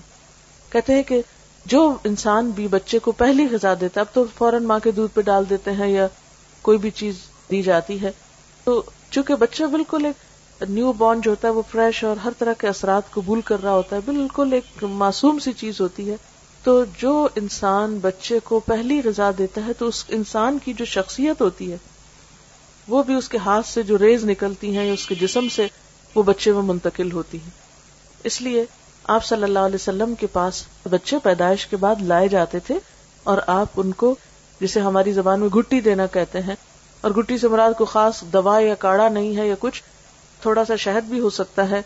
کہتے ہیں کہ جو انسان بھی بچے کو پہلی غذا دیتا ہے، اب تو فوراً ماں کے دودھ پہ ڈال دیتے ہیں یا کوئی بھی چیز دی جاتی ہے۔ تو چونکہ بچہ بالکل ایک نیو بورن جو ہوتا ہے، وہ فریش اور ہر طرح کے اثرات قبول کر رہا ہوتا ہے، بالکل ایک معصوم سی چیز ہوتی ہے۔ تو جو انسان بچے کو پہلی غذا دیتا ہے، تو اس انسان کی جو شخصیت ہوتی ہے وہ بھی اس کے ہاتھ سے جو ریز نکلتی ہیں یا اس کے جسم سے، وہ بچے میں منتقل ہوتی ہے اس لیے آپ صلی اللہ علیہ وسلم کے پاس بچے پیدائش کے بعد لائے جاتے تھے اور آپ ان کو، جسے ہماری زبان میں گٹی دینا کہتے ہیں، اور گٹی سے مراد کو خاص دوا یا کاڑا نہیں ہے یا کچھ، تھوڑا سا شہد بھی ہو سکتا ہے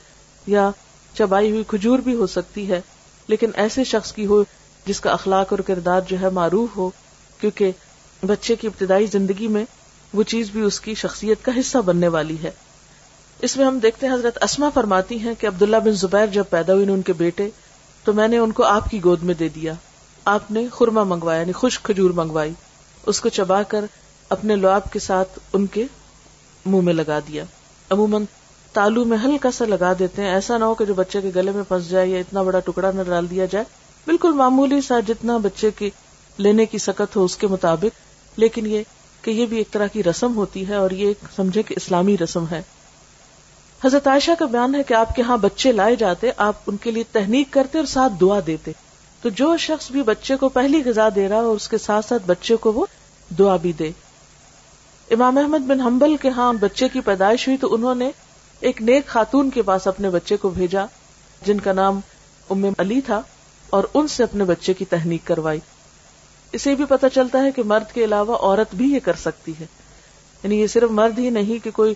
یا چبائی ہوئی کھجور بھی ہو سکتی ہے۔ لیکن ایسے شخص کی ہو جس کا اخلاق اور کردار جو ہے معروف ہو، کیونکہ بچے کی ابتدائی زندگی میں وہ چیز بھی اس کی شخصیت کا حصہ بننے والی ہے۔ اس میں ہم دیکھتے ہیں حضرت اسما فرماتی ہیں کہ عبداللہ بن زبیر جب پیدا ہوئی ان کے بیٹے، تو میں نے ان کو آپ کی گود میں دے دیا۔ آپ نے خورما منگوایا یعنی خشک کھجور منگوائی۔ اس کو چبا کر اپنے لواب کے ساتھ ان کے منہ میں لگا دیا۔ عموماً تالو میں ہلکا سا لگا دیتے ہیں۔ ایسا نہ ہو کہ جو بچے کے گلے میں پھنس جائے یا اتنا بڑا ٹکڑا نہ ڈال دیا جائے۔ بالکل معمولی سا جتنا بچے کی لینے کی سکت ہو اس کے مطابق۔ لیکن یہ کہ یہ بھی ایک طرح کی رسم ہوتی ہے اور یہ سمجھے کہ اسلامی رسم ہے۔ حضرت عائشہ کا بیان ہے کہ آپ کے ہاں بچے لائے جاتے، آپ ان کے لیے تحنیک کرتے اور ساتھ دعا دیتے۔ تو جو شخص بھی بچے کو پہلی غذا دے رہا اور اس کے ساتھ ساتھ بچے کو وہ دعا بھی دے۔ امام احمد بن حنبل کے ہاں بچے کی پیدائش ہوئی تو انہوں نے ایک نیک خاتون کے پاس اپنے بچے کو بھیجا، جن کا نام ام علی تھا، اور ان سے اپنے بچے کی تحنیک کروائی۔ اسے بھی پتہ چلتا ہے کہ مرد کے علاوہ عورت بھی یہ کر سکتی ہے۔ یعنی یہ صرف مرد ہی نہیں کہ کوئی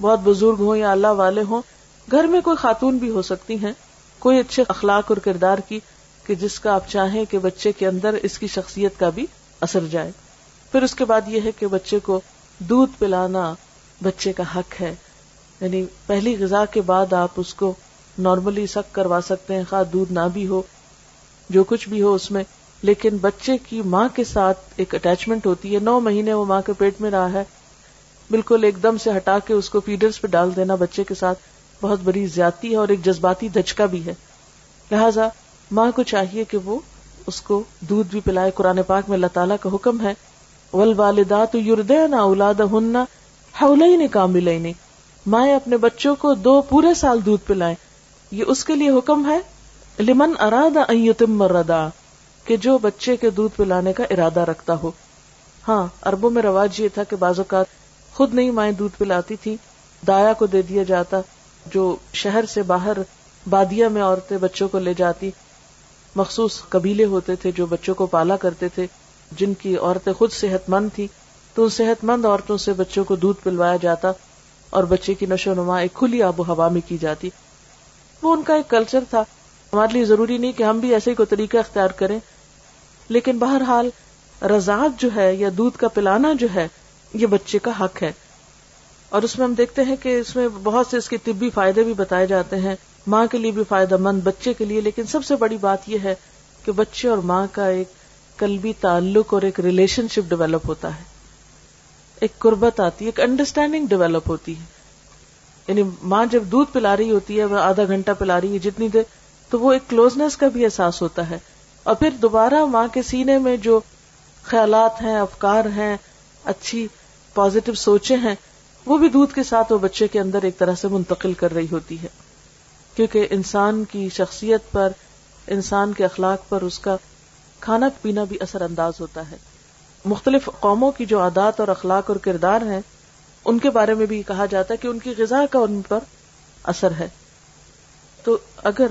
بہت بزرگ ہو یا اللہ والے ہوں، گھر میں کوئی خاتون بھی ہو سکتی ہیں۔ کوئی اچھے اخلاق اور کردار کی کہ جس کا آپ چاہیں کہ بچے کے اندر اس کی شخصیت کا بھی اثر جائے۔ پھر اس کے بعد یہ ہے کہ بچے کو دودھ پلانا بچے کا حق ہے۔ یعنی پہلی غذا کے بعد آپ اس کو نارملی سک کروا سکتے ہیں، خواہ دودھ نہ بھی ہو، جو کچھ بھی ہو اس میں لیکن بچے کی ماں کے ساتھ ایک اٹیچمنٹ ہوتی ہے۔ نو مہینے وہ ماں کے پیٹ میں رہا ہے۔ بالکل ایک دم سے ہٹا کے اس کو فیڈرز پہ ڈال دینا بچے کے ساتھ بہت بڑی زیادتی ہے اور ایک جذباتی دھچکا بھی ہے۔ لہذا ماں کو چاہیے کہ وہ اس کو دودھ بھی پلائے۔ قرآن پاک میں اللہ تعالیٰ کا حکم ہے ول والدات یوردین اولاد ہن ہی کام نہیں مائیں اپنے بچوں کو دو پورے سال دودھ پلائیں۔ یہ اس کے لیے حکم ہے۔ لمن اراد ایتم ردا کہ جو بچے کے دودھ پلانے کا ارادہ رکھتا ہو۔ ہاں اربوں میں رواج یہ تھا کہ بعض اوقات خود نہیں مائیں دودھ پلاتی تھی دایا کو دے دیا جاتا، جو شہر سے باہر بادیا میں عورتیں بچوں کو لے جاتی۔ مخصوص قبیلے ہوتے تھے جو بچوں کو پالا کرتے تھے، جن کی عورتیں خود صحت مند تھی تو ان صحت مند عورتوں سے بچوں کو دودھ پلوایا جاتا اور بچے کی نشو نما ایک کھلی آب و ہوا میں کی جاتی۔ وہ ان کا ایک کلچر تھا۔ ہمارے لیے ضروری نہیں کہ ہم بھی ایسے کوئی طریقہ اختیار کریں۔ لیکن بہرحال رضاعت جو ہے یا دودھ کا پلانا جو ہے، یہ بچے کا حق ہے۔ اور اس میں ہم دیکھتے ہیں کہ اس میں بہت سے اس کے طبی فائدے بھی بتائے جاتے ہیں۔ ماں کے لیے بھی فائدہ مند بچے کے لیے، لیکن سب سے بڑی بات یہ ہے کہ بچے اور ماں کا ایک قلبی تعلق اور ایک ریلیشن شپ ڈیولپ ہوتا ہے۔ ایک قربت آتی ہے، ایک انڈرسٹینڈنگ ڈیولپ ہوتی ہے۔ یعنی ماں جب دودھ پلا رہی ہوتی ہے، وہ آدھا گھنٹہ پلا رہی ہے جتنی دیر، تو وہ ایک کلوزنس کا بھی احساس ہوتا ہے۔ اور پھر دوبارہ ماں کے سینے میں جو خیالات ہیں، افکار ہیں، اچھی پازیٹو سوچیں ہیں، وہ بھی دودھ کے ساتھ وہ بچے کے اندر ایک طرح سے منتقل کر رہی ہوتی ہے۔ کیونکہ انسان کی شخصیت پر، انسان کے اخلاق پر اس کا کھانا پینا بھی اثر انداز ہوتا ہے۔ مختلف قوموں کی جو عادات اور اخلاق اور کردار ہیں، ان کے بارے میں بھی کہا جاتا ہے کہ ان کی غذا کا ان پر اثر ہے۔ تو اگر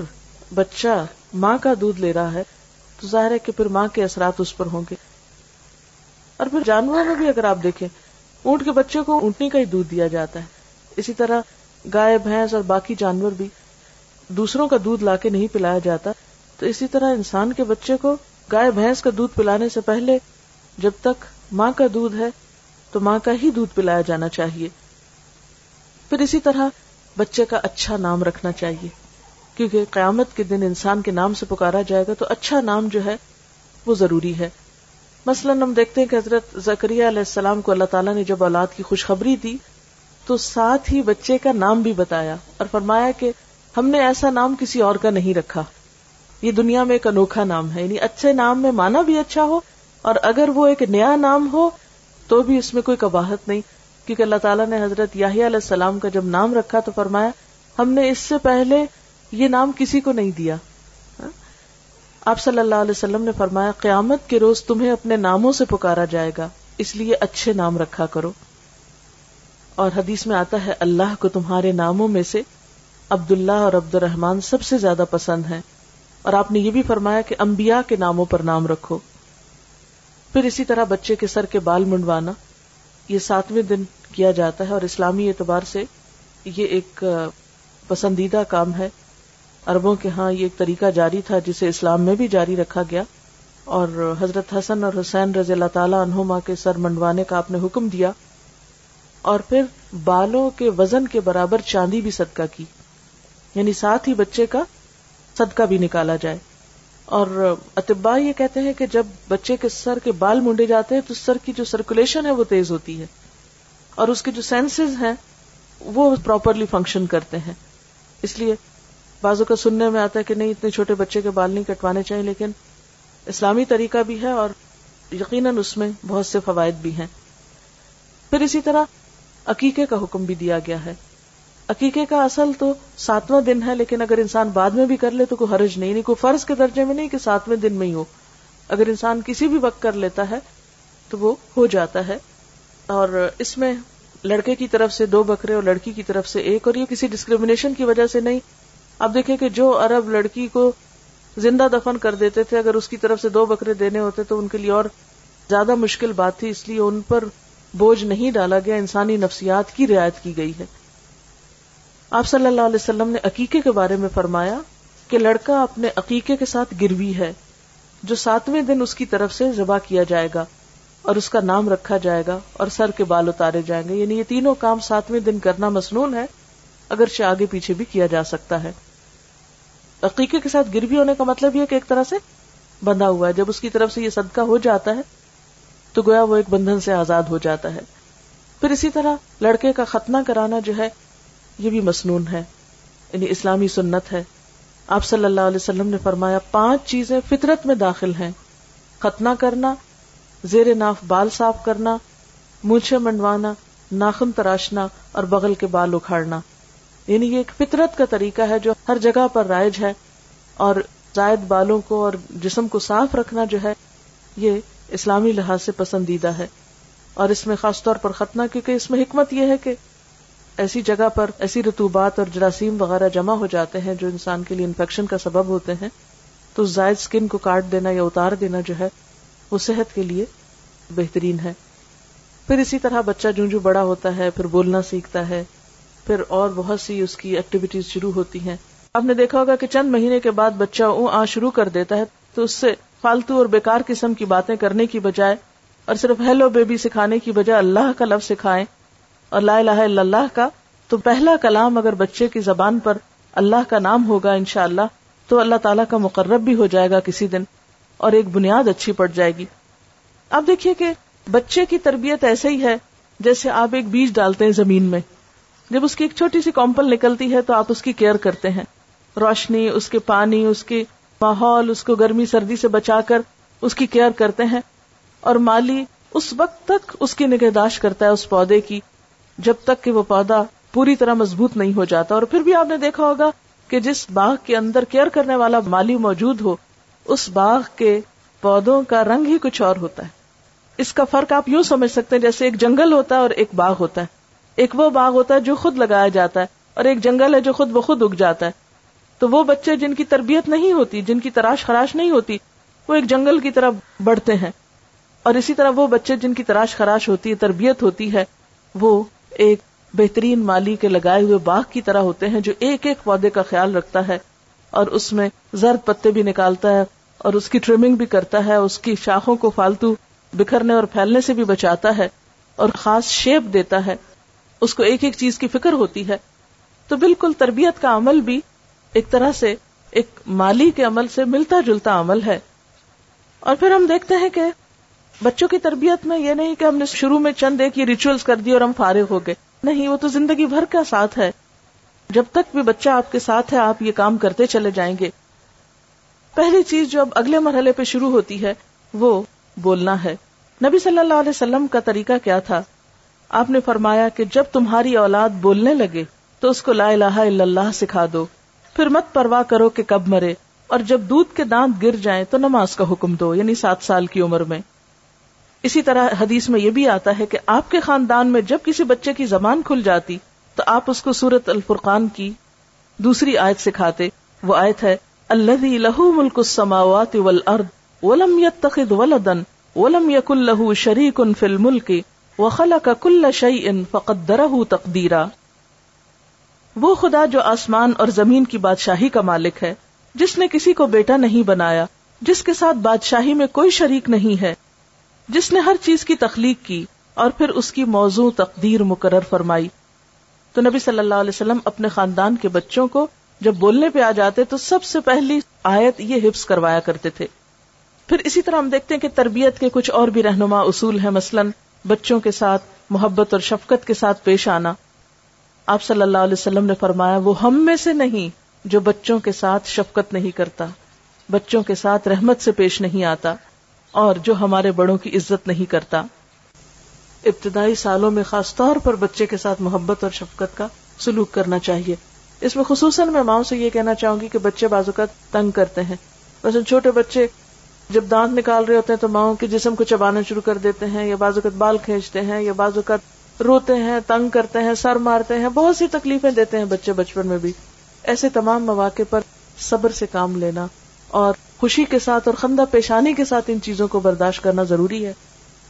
بچہ ماں کا دودھ لے رہا ہے تو ظاہر ہے کہ پھر ماں کے اثرات اس پر ہوں گے۔ اور پھر جانوروں میں بھی اگر آپ دیکھیں، اونٹ کے بچے کو اونٹنی کا ہی دودھ دیا جاتا ہے۔ اسی طرح گائے، بھینس اور باقی جانور بھی دوسروں کا دودھ لا کے نہیں پلایا جاتا۔ تو اسی طرح انسان کے بچے کو گائے، بھینس کا دودھ پلانے سے پہلے جب تک ماں کا دودھ ہے، تو ماں کا ہی دودھ پلایا جانا چاہیے۔ پھر اسی طرح بچے کا اچھا نام رکھنا چاہیے۔ کیونکہ قیامت کے دن انسان کے نام سے پکارا جائے گا تو اچھا نام جو ہے وہ ضروری ہے۔ مثلاً ہم دیکھتے ہیں کہ حضرت زکریہ علیہ السلام کو اللہ تعالیٰ نے جب اولاد کی خوشخبری دی تو ساتھ ہی بچے کا نام بھی بتایا اور فرمایا کہ ہم نے ایسا نام کسی اور کا نہیں رکھا۔ یہ دنیا میں ایک انوکھا نام ہے یعنی اچھے نام میں مانا بھی اچھا ہو اور اگر وہ ایک نیا نام ہو تو بھی اس میں کوئی کباہت نہیں۔ کیونکہ اللہ تعالیٰ نے حضرت یاہی علیہ السلام کا جب نام رکھا تو فرمایا، ہم نے اس سے پہلے یہ نام کسی کو نہیں دیا۔ ہاں؟ آپ صلی اللہ علیہ وسلم نے فرمایا، قیامت کے روز تمہیں اپنے ناموں سے پکارا جائے گا، اس لیے اچھے نام رکھا کرو۔ اور حدیث میں آتا ہے، اللہ کو تمہارے ناموں میں سے عبد اللہ اور عبد الرحمان سب سے زیادہ پسند ہیں۔ اور آپ نے یہ بھی فرمایا کہ انبیاء کے ناموں پر نام رکھو۔ پھر اسی طرح بچے کے سر کے بال منڈوانا، یہ ساتویں دن کیا جاتا ہے اور اسلامی اعتبار سے یہ ایک پسندیدہ کام ہے۔ اربوں کے ہاں یہ ایک طریقہ جاری تھا جسے اسلام میں بھی جاری رکھا گیا اور حضرت حسن اور حسین رضی اللہ تعالیٰ عنہما کے سر منڈوانے کا آپ نے حکم دیا اور پھر بالوں کے وزن کے برابر چاندی بھی صدقہ کی یعنی ساتھ ہی بچے کا صدقہ بھی نکالا جائے۔ اور اطبا یہ کہتے ہیں کہ جب بچے کے سر کے بال مونڈے جاتے ہیں تو سر کی جو سرکولیشن ہے وہ تیز ہوتی ہے اور اس کے جو سینسز ہیں وہ پراپرلی فنکشن کرتے ہیں۔ اس لیے بازو کا سننے میں آتا ہے کہ نہیں، اتنے چھوٹے بچے کے بال نہیں کٹوانے چاہیے، لیکن اسلامی طریقہ بھی ہے اور یقیناً اس میں بہت سے فوائد بھی ہیں۔ پھر اسی طرح عقیقے کا حکم بھی دیا گیا ہے۔ عقیقے کا اصل تو ساتواں دن ہے، لیکن اگر انسان بعد میں بھی کر لے تو کوئی حرج نہیں نہیں کوئی فرض کے درجے میں نہیں کہ ساتویں دن میں ہی ہو۔ اگر انسان کسی بھی وقت کر لیتا ہے تو وہ ہو جاتا ہے۔ اور اس میں لڑکے کی طرف سے دو بکرے اور لڑکی کی طرف سے ایک، اور یہ کسی ڈسکریمنیشن کی وجہ سے نہیں اب دیکھیں کہ جو عرب لڑکی کو زندہ دفن کر دیتے تھے، اگر اس کی طرف سے دو بکرے دینے ہوتے تو ان کے لیے اور زیادہ مشکل بات تھی، اس لیے ان پر بوجھ نہیں ڈالا گیا، انسانی نفسیات کی رعایت کی گئی ہے۔ آپ صلی اللہ علیہ وسلم نے عقیقے کے بارے میں فرمایا کہ لڑکا اپنے عقیقے کے ساتھ گروی ہے، جو ساتویں دن اس کی طرف سے ذبح کیا جائے گا اور اس کا نام رکھا جائے گا اور سر کے بال اتارے جائیں گے۔ یعنی یہ تینوں کام ساتویں دن کرنا مصنون ہے اگر آگے پیچھے بھی کیا جا سکتا ہے۔ عقیقے کے ساتھ گروی ہونے کا مطلب یہ کہ ایک طرح سے بندھا ہوا ہے۔ جب اس کی طرف سے یہ صدقہ ہو جاتا ہے، تو گویا وہ ایک بندھن سے آزاد ہو جاتا ہے۔ پھر اسی طرح لڑکے کا ختنہ کرانا جو ہے، یہ بھی مصنون ہے۔ یعنی اسلامی سنت ہے۔ آپ صلی اللہ علیہ وسلم نے فرمایا، پانچ چیزیں فطرت میں داخل ہیں۔ ختنہ کرنا، زیر ناف بال صاف کرنا، مونچھے منڈوانا، ناخن تراشنا اور بغل کے بال اکھاڑنا۔ یعنی یہ ایک فطرت کا طریقہ ہے جو ہر جگہ پر رائج ہے اور زائد بالوں کو اور جسم کو صاف رکھنا جو ہے، یہ اسلامی لحاظ سے پسندیدہ ہے۔ اور اس میں خاص طور پر ختنہ، کیونکہ اس میں حکمت یہ ہے کہ ایسی جگہ پر ایسی رتوبات اور جراثیم وغیرہ جمع ہو جاتے ہیں جو انسان کے لیے انفیکشن کا سبب ہوتے ہیں۔ تو زائد اسکن کو کاٹ دینا یا اتار دینا جو ہے، وہ صحت کے لیے بہترین ہے۔ پھر اسی طرح بچہ جو جو بڑا ہوتا ہے، پھر بولنا سیکھتا ہے۔ پھر اور بہت سی اس کی ایکٹیویٹیز شروع ہوتی ہیں۔ آپ نے دیکھا ہوگا کہ چند مہینے کے بعد بچہ اون آ شروع کر دیتا ہے تو اس سے فالتو اور بیکار قسم کی باتیں کرنے کی بجائے اور صرف ہیلو بیبی سکھانے کی بجائے اللہ کا لفظ سکھائیں اور لا الہ الا اللہ کا، تو پہلا کلام اگر بچے کی زبان پر اللہ کا نام ہوگا انشاءاللہ اللہ تو اللہ تعالیٰ کا مقرب بھی ہو جائے گا کسی دن اور ایک بنیاد اچھی پڑ جائے گی۔ اب دیکھیے کہ بچے کی تربیت ایسے ہی ہے جیسے آپ ایک بیج ڈالتے ہیں زمین میں۔ جب اس کی ایک چھوٹی سی کمپل نکلتی ہے تو آپ اس کی کیئر کرتے ہیں۔ روشنی، اس کے پانی، اس کے ماحول، اس کو گرمی، سردی سے بچا کر اس کی کیئر کرتے ہیں۔ اور مالی اس وقت تک اس کی نگہداشت کرتا ہے اس پودے کی، جب تک کہ وہ پودا پوری طرح مضبوط نہیں ہو جاتا۔ اور پھر بھی آپ نے دیکھا ہوگا کہ جس باغ کے اندر کیئر کرنے والا مالی موجود ہو، اس باغ کے پودوں کا رنگ ہی کچھ اور ہوتا ہے۔ اس کا فرق آپ یوں سمجھ سکتے ہیں جیسے ایک جنگل ہوتا ہے اور ایک باغ ہوتا ہے۔ ایک وہ باغ ہوتا ہے جو خود لگایا جاتا ہے اور ایک جنگل ہے جو خود بخود اگ جاتا ہے۔ تو وہ بچے جن کی تربیت نہیں ہوتی، جن کی تراش خراش نہیں ہوتی، وہ ایک جنگل کی طرح بڑھتے ہیں۔ اور اسی طرح وہ بچے جن کی تراش خراش ہوتی ہے، تربیت ہوتی ہے، وہ ایک بہترین مالی کے لگائے ہوئے باغ کی طرح ہوتے ہیں جو ایک ایک پودے کا خیال رکھتا ہے اور اس میں زرد پتے بھی نکالتا ہے اور اس کی ٹریمنگ بھی کرتا ہے، اس کی شاخوں کو فالتو بکھرنے اور پھیلنے سے بھی بچاتا ہے اور خاص شیپ دیتا ہے۔ اس کو ایک ایک چیز کی فکر ہوتی ہے، تو بالکل تربیت کا عمل بھی ایک طرح سے ایک مالی کے عمل سے ملتا جلتا عمل ہے۔ اور پھر ہم دیکھتے ہیں کہ بچوں کی تربیت میں یہ نہیں کہ ہم نے شروع میں چند ایک یہ ریچولس کر دی اور ہم فارغ ہو گئے۔ نہیں، وہ تو زندگی بھر کا ساتھ ہے۔ جب تک بھی بچہ آپ کے ساتھ ہے، آپ یہ کام کرتے چلے جائیں گے۔ پہلی چیز جو اب اگلے مرحلے پہ شروع ہوتی ہے، وہ بولنا ہے۔ نبی صلی اللہ علیہ وسلم کا طریقہ کیا تھا؟ آپ نے فرمایا کہ جب تمہاری اولاد بولنے لگے تو اس کو لا الہ الا اللہ سکھا دو۔ پھر مت پرواہ کرو کہ کب مرے۔ اور جب دودھ کے دانت گر جائیں تو نماز کا حکم دو یعنی سات سال کی عمر میں۔ اسی طرح حدیث میں یہ بھی آتا ہے کہ آپ کے خاندان میں جب کسی بچے کی زبان کھل جاتی تو آپ اس کو سورت الفرقان کی دوسری آیت سکھاتے۔ وہ آیت ہے اللہ لہو ملک السماوات والارض ولم يتخذ ولدا ولم يكن له شريك في الملك وخلق كل شيء فقدره تقديرا۔ وہ خدا جو آسمان اور زمین کی بادشاہی کا مالک ہے، جس نے کسی کو بیٹا نہیں بنایا، جس کے ساتھ بادشاہی میں کوئی شریک نہیں ہے، جس نے ہر چیز کی تخلیق کی اور پھر اس کی موضوع تقدیر مقرر فرمائی۔ تو نبی صلی اللہ علیہ وسلم اپنے خاندان کے بچوں کو جب بولنے پہ آ جاتے تو سب سے پہلی آیت یہ حفظ کروایا کرتے تھے۔ پھر اسی طرح ہم دیکھتے ہیں کہ تربیت کے کچھ اور بھی رہنما اصول ہیں، مثلاً بچوں کے ساتھ محبت اور شفقت کے ساتھ پیش آنا۔ آپ صلی اللہ علیہ وسلم نے فرمایا، وہ ہم میں سے نہیں جو بچوں کے ساتھ شفقت نہیں کرتا، بچوں کے ساتھ رحمت سے پیش نہیں آتا اور جو ہمارے بڑوں کی عزت نہیں کرتا۔ ابتدائی سالوں میں خاص طور پر بچے کے ساتھ محبت اور شفقت کا سلوک کرنا چاہیے۔ اس میں خصوصاً میں ماؤں سے یہ کہنا چاہوں گی کہ بچے بازوقت تنگ کرتے ہیں۔ ویسے چھوٹے بچے جب دانت نکال رہے ہوتے ہیں تو ماؤں کے جسم کو چبانا شروع کر دیتے ہیں، یا بعض اوقات بال کھینچتے ہیں، یا بعض اوقات روتے ہیں، تنگ کرتے ہیں، سر مارتے ہیں، بہت سی تکلیفیں دیتے ہیں بچے بچپن میں بھی۔ ایسے تمام مواقع پر صبر سے کام لینا اور خوشی کے ساتھ اور خندہ پیشانی کے ساتھ ان چیزوں کو برداشت کرنا ضروری ہے۔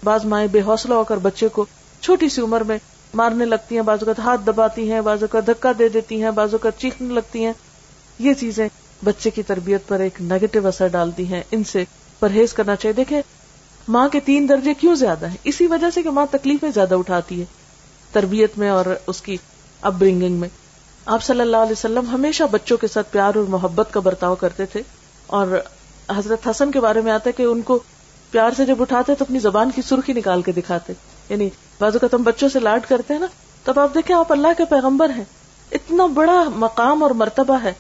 بعض مائیں بے حوصلہ ہو کر بچے کو چھوٹی سی عمر میں مارنے لگتی ہیں، بعض اوقات ہاتھ دباتی ہیں، بعض اوقات دھکا دے دیتی ہیں، بعض اوقات چیخنے لگتی ہیں۔ یہ چیزیں بچے کی تربیت پر ایک نیگیٹو اثر ڈالتی ہیں، ان سے پرہیز کرنا چاہیے۔ دیکھیں، ماں کے تین درجے کیوں زیادہ ہیں؟ اسی وجہ سے کہ ماں تکلیفیں زیادہ اٹھاتی ہے تربیت میں اور اس کی اپ برنگنگ میں۔ آپ صلی اللہ علیہ وسلم ہمیشہ بچوں کے ساتھ پیار اور محبت کا برتاؤ کرتے تھے اور حضرت حسن کے بارے میں آتا ہے کہ ان کو پیار سے جب اٹھاتے تو اپنی زبان کی سرخی نکال کے دکھاتے یعنی بعض اوقات ہم بچوں سے لاڈ کرتے ہیں نا تب آپ دیکھیں، آپ اللہ کے پیغمبر ہیں۔ اتنا بڑا مقام اور مرتبہ ہے۔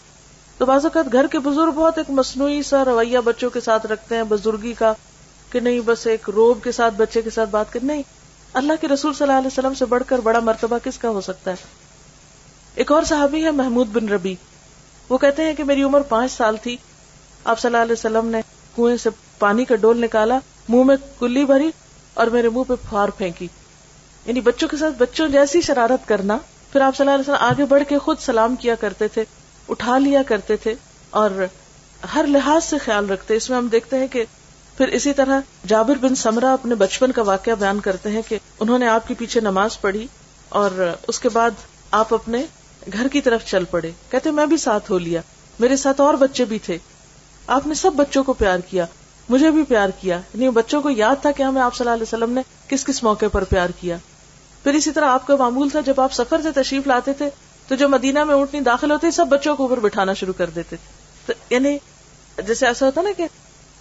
تو بعض اوقات گھر کے بزرگ بہت ایک مصنوعی سا رویہ بچوں کے ساتھ رکھتے ہیں، بزرگی کا، کہ نہیں، بس ایک روب کے ساتھ، بچے کے ساتھ بات کر نہیں، اللہ کے رسول صلی اللہ علیہ وسلم سے بڑھ کر بڑا مرتبہ کس کا ہو سکتا ہے؟ ایک اور صحابی ہے محمود بن ربی۔ وہ کہتے ہیں کہ میری عمر پانچ سال تھی۔ آپ صلی اللہ علیہ وسلم نے کنویں سے پانی کا ڈول نکالا، منہ میں کلی بھری اور میرے منہ پہ پھار پھینکی۔ یعنی بچوں کے ساتھ بچوں جیسی شرارت کرنا، پھر آپ صلی اللہ علیہ وسلم آگے بڑھ کے خود سلام کیا کرتے تھے۔ اٹھا لیا کرتے تھے اور ہر لحاظ سے خیال رکھتے اس میں ہم دیکھتے ہیں کہ پھر اسی طرح جابر بن سمرا اپنے بچپن کا واقعہ بیان کرتے ہیں کہ انہوں نے آپ کے پیچھے نماز پڑھی اور اس کے بعد آپ اپنے گھر کی طرف چل پڑے۔ کہتے میں بھی ساتھ ہو لیا۔ میرے ساتھ اور بچے بھی تھے۔ آپ نے سب بچوں کو پیار کیا، مجھے بھی پیار کیا۔ یعنی بچوں کو یاد تھا کہ ہاں، ہمیں آپ صلی اللہ علیہ وسلم نے کس کس موقع پر پیار کیا۔ پھر اسی طرح آپ کا معمول تھا، جب آپ سفر سے تشریف لاتے تھے تو جو مدینہ میں اونٹنی داخل ہوتے سب بچوں کو اوپر بٹھانا شروع کر دیتے تھے۔ تو یعنی جیسے ایسا ہوتا نا کہ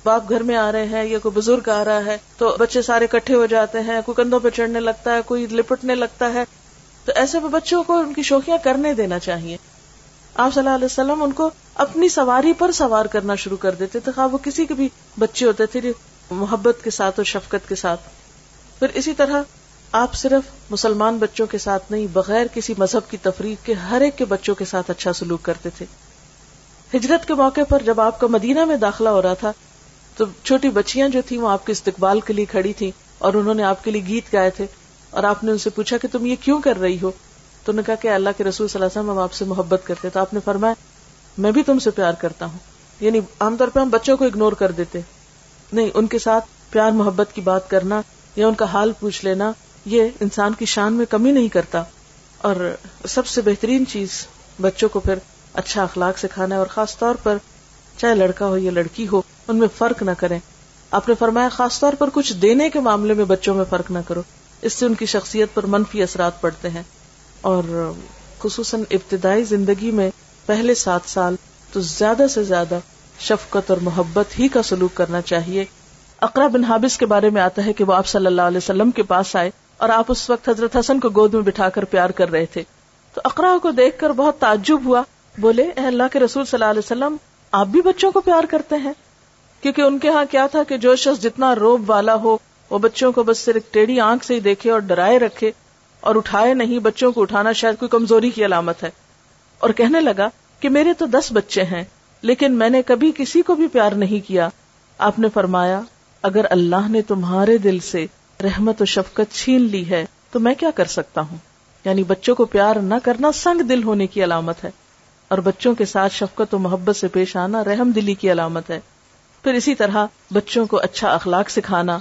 باپ گھر میں آ رہے ہیں یا کوئی بزرگ آ رہا ہے تو بچے سارے کٹھے ہو جاتے ہیں، کوئی کندھوں پہ چڑھنے لگتا ہے، کوئی لپٹنے لگتا ہے۔ تو ایسے میں بچوں کو ان کی شوقیاں کرنے دینا چاہیے۔ آپ صلی اللہ علیہ وسلم ان کو اپنی سواری پر سوار کرنا شروع کر دیتے تھے۔ وہ کسی کے بھی بچے ہوتے تھے محبت کے ساتھ اور شفقت کے ساتھ۔ پھر اسی طرح آپ صرف مسلمان بچوں کے ساتھ نہیں، بغیر کسی مذہب کی تفریح کے ہر ایک کے بچوں کے ساتھ اچھا سلوک کرتے تھے۔ ہجرت کے موقع پر جب آپ کا مدینہ میں داخلہ ہو رہا تھا، تو چھوٹی بچیاں جو تھیں وہ آپ کے استقبال کے لیے کھڑی تھیں اور انہوں نے آپ کے لیے گیت گائے تھے اور آپ نے ان سے پوچھا کہ تم یہ کیوں کر رہی ہو؟ تو نے کہا کہ اللہ کے رسول صلی اللہ علیہ وسلم ہم آپ سے محبت کرتے تو آپ نے فرمایا، میں بھی تم سے پیار کرتا ہوں۔ یعنی عام طور پہ ہم بچوں کو اگنور کر دیتے۔ نہیں، ان کے ساتھ پیار محبت کی بات کرنا یا ان کا حال پوچھ لینا یہ انسان کی شان میں کمی نہیں کرتا اور سب سے بہترین چیز بچوں کو پھر اچھا اخلاق سکھانا ہے اور خاص طور پر چاہے لڑکا ہو یا لڑکی ہو، ان میں فرق نہ کریں۔ آپ نے فرمایا خاص طور پر کچھ دینے کے معاملے میں بچوں میں فرق نہ کرو، اس سے ان کی شخصیت پر منفی اثرات پڑتے ہیں۔ اور خصوصاً ابتدائی زندگی میں پہلے سات سال تو زیادہ سے زیادہ شفقت اور محبت ہی کا سلوک کرنا چاہیے۔ اقرا بن حابس کے بارے میں آتا ہے کہ وہ آپ صلی اللہ علیہ وسلم کے پاس آئے۔ اور آپ اس وقت حضرت حسن کو گود میں بٹھا کر پیار کر رہے تھے۔ تو اقرا کو دیکھ کر بہت تعجب ہوا۔ بولے، اے اللہ کے رسول صلی اللہ علیہ وسلم، آپ بھی بچوں کو پیار کرتے ہیں؟ کیونکہ ان کے ہاں کیا تھا کہ جو شخص جتنا روب والا ہو، وہ بچوں کو بس صرف ٹیڑھی آنکھ سے ہی دیکھے اور ڈرائے رکھے اور اٹھائے نہیں، بچوں کو اٹھانا شاید کوئی کمزوری کی علامت ہے۔ اور کہنے لگا کہ میرے تو دس بچے ہیں، لیکن میں نے کبھی کسی کو بھی پیار نہیں کیا۔ آپ نے فرمایا، اگر اللہ نے تمہارے دل سے رحمت و شفقت چھین لی ہے، تو میں کیا کر سکتا ہوں؟ یعنی بچوں کو پیار نہ کرنا سنگ دل ہونے کی علامت ہے، اور بچوں کے ساتھ شفقت و محبت سے پیش آنا رحم دلی کی علامت ہے۔ پھر اسی طرح بچوں کو اچھا اخلاق سکھانا۔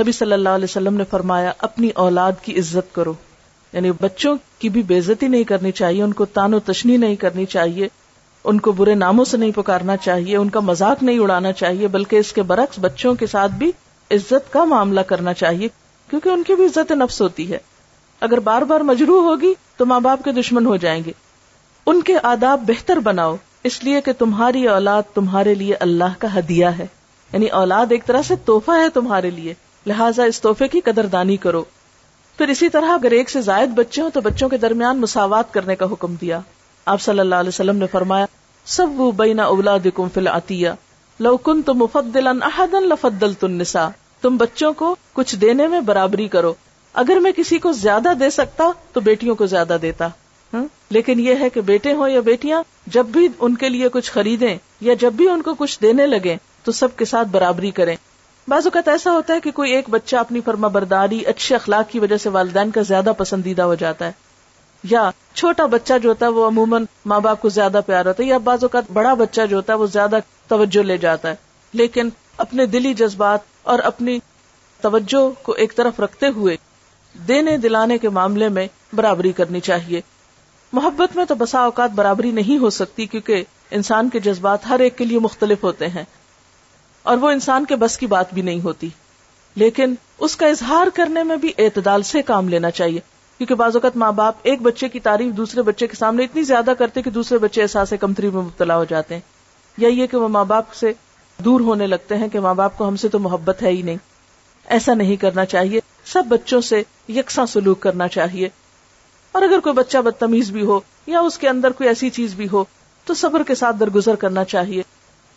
نبی صلی اللہ علیہ وسلم نے فرمایا، اپنی اولاد کی عزت کرو۔ یعنی بچوں کی بھی بےزتی نہیں کرنی چاہیے، ان کو تان و تشنی نہیں کرنی چاہیے، ان کو برے ناموں سے نہیں پکارنا چاہیے، ان کا مذاق نہیں اڑانا چاہیے، بلکہ اس کے برعکس بچوں کے ساتھ بھی عزت کا معاملہ کرنا چاہیے، کیونکہ ان کی بھی عزت نفس ہوتی ہے۔ اگر بار بار مجروح ہوگی تو ماں باپ کے دشمن ہو جائیں گے۔ ان کے آداب بہتر بناؤ، اس لیے کہ تمہاری اولاد تمہارے لیے اللہ کا ہدیہ ہے۔ یعنی اولاد ایک طرح سے توحفہ ہے تمہارے لیے، لہٰذا اس تحفے کی قدر دانی کرو۔ پھر اسی طرح اگر ایک سے زائد بچے ہوں تو بچوں کے درمیان مساوات کرنے کا حکم دیا۔ آپ صلی اللہ علیہ وسلم نے فرمایا سب وہ بینا اولاد فل عطیہ لو کن تو مفدل لفدل تنسا تم بچوں کو کچھ دینے میں برابری کرو۔ اگر میں کسی کو زیادہ دے سکتا تو بیٹیوں کو زیادہ دیتا۔ لیکن یہ ہے کہ بیٹے ہوں یا بیٹیاں، جب بھی ان کے لیے کچھ خریدیں یا جب بھی ان کو کچھ دینے لگے تو سب کے ساتھ برابری کریں۔ بعض اوقات ایسا ہوتا ہے کہ کوئی ایک بچہ اپنی فرما برداری اچھے اخلاق کی وجہ سے والدین کا زیادہ پسندیدہ ہو جاتا ہے۔ یا چھوٹا بچہ جو ہوتا ہے وہ عموماً ماں باپ کو زیادہ پیار ہوتا ہے، یا بعض اوقات بڑا بچہ جو ہوتا ہے وہ زیادہ توجہ لے جاتا ہے۔ لیکن اپنے دلی جذبات اور اپنی توجہ کو ایک طرف رکھتے ہوئے دینے دلانے کے معاملے میں برابری کرنی چاہیے۔ محبت میں تو بسا اوقات برابری نہیں ہو سکتی، کیونکہ انسان کے جذبات ہر ایک کے لیے مختلف ہوتے ہیں۔ اور وہ انسان کے بس کی بات بھی نہیں ہوتی۔ لیکن اس کا اظہار کرنے میں بھی اعتدال سے کام لینا چاہیے۔ کیونکہ بعض اوقات ماں باپ ایک بچے کی تعریف دوسرے بچے کے سامنے اتنی زیادہ کرتے کہ دوسرے بچے احساس کمتری میں مبتلا ہو جاتے ہیں۔ یا یہ کہ وہ ماں باپ سے دور ہونے لگتے ہیں کہ ماں باپ کو ہم سے تو محبت ہے ہی نہیں۔ ایسا نہیں کرنا چاہیے۔ سب بچوں سے یکساں سلوک کرنا چاہیے۔ اور اگر کوئی بچہ بدتمیز بھی ہو یا اس کے اندر کوئی ایسی چیز بھی ہو تو صبر کے ساتھ درگزر کرنا چاہیے۔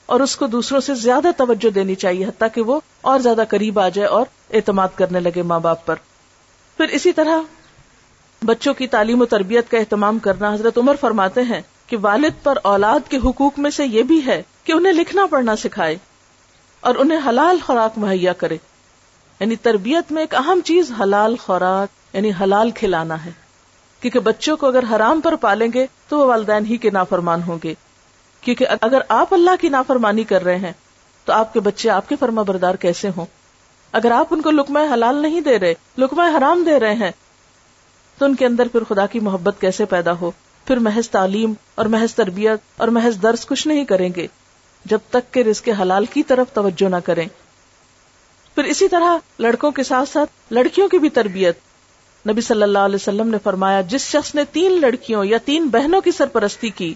اور اس کو دوسروں سے زیادہ توجہ دینی چاہیے حتیٰ کہ وہ اور زیادہ قریب آ جائے اور اعتماد کرنے لگے ماں باپ پر۔ پھر اسی طرح بچوں کی تعلیم و تربیت کا اہتمام کرنا حضرت عمر فرماتے ہیں کہ والد پر اولاد کے حقوق میں سے یہ بھی ہے کہ انہیں لکھنا پڑھنا سکھائے اور انہیں حلال خوراک مہیا کرے۔ یعنی تربیت میں ایک اہم چیز حلال خوراک یعنی حلال کھلانا ہے۔ کیونکہ بچوں کو اگر حرام پر پالیں گے تو وہ والدین ہی کے نافرمان ہوں گے۔ کیونکہ اگر آپ اللہ کی نافرمانی کر رہے ہیں تو آپ کے بچے آپ کے فرما بردار کیسے ہوں؟ اگر آپ ان کو لکمہ حلال نہیں دے رہے لکمہ حرام دے رہے ہیں تو ان کے اندر پھر خدا کی محبت کیسے پیدا ہو؟ پھر محض تعلیم اور محض تربیت اور محض درس کچھ نہیں کریں گے، جب تک کہ رزق حلال کی طرف توجہ نہ کریں۔ پھر اسی طرح لڑکوں کے ساتھ ساتھ لڑکیوں کی بھی تربیت۔ نبی صلی اللہ علیہ وسلم نے فرمایا، جس شخص نے تین لڑکیوں یا تین بہنوں کی سرپرستی کی،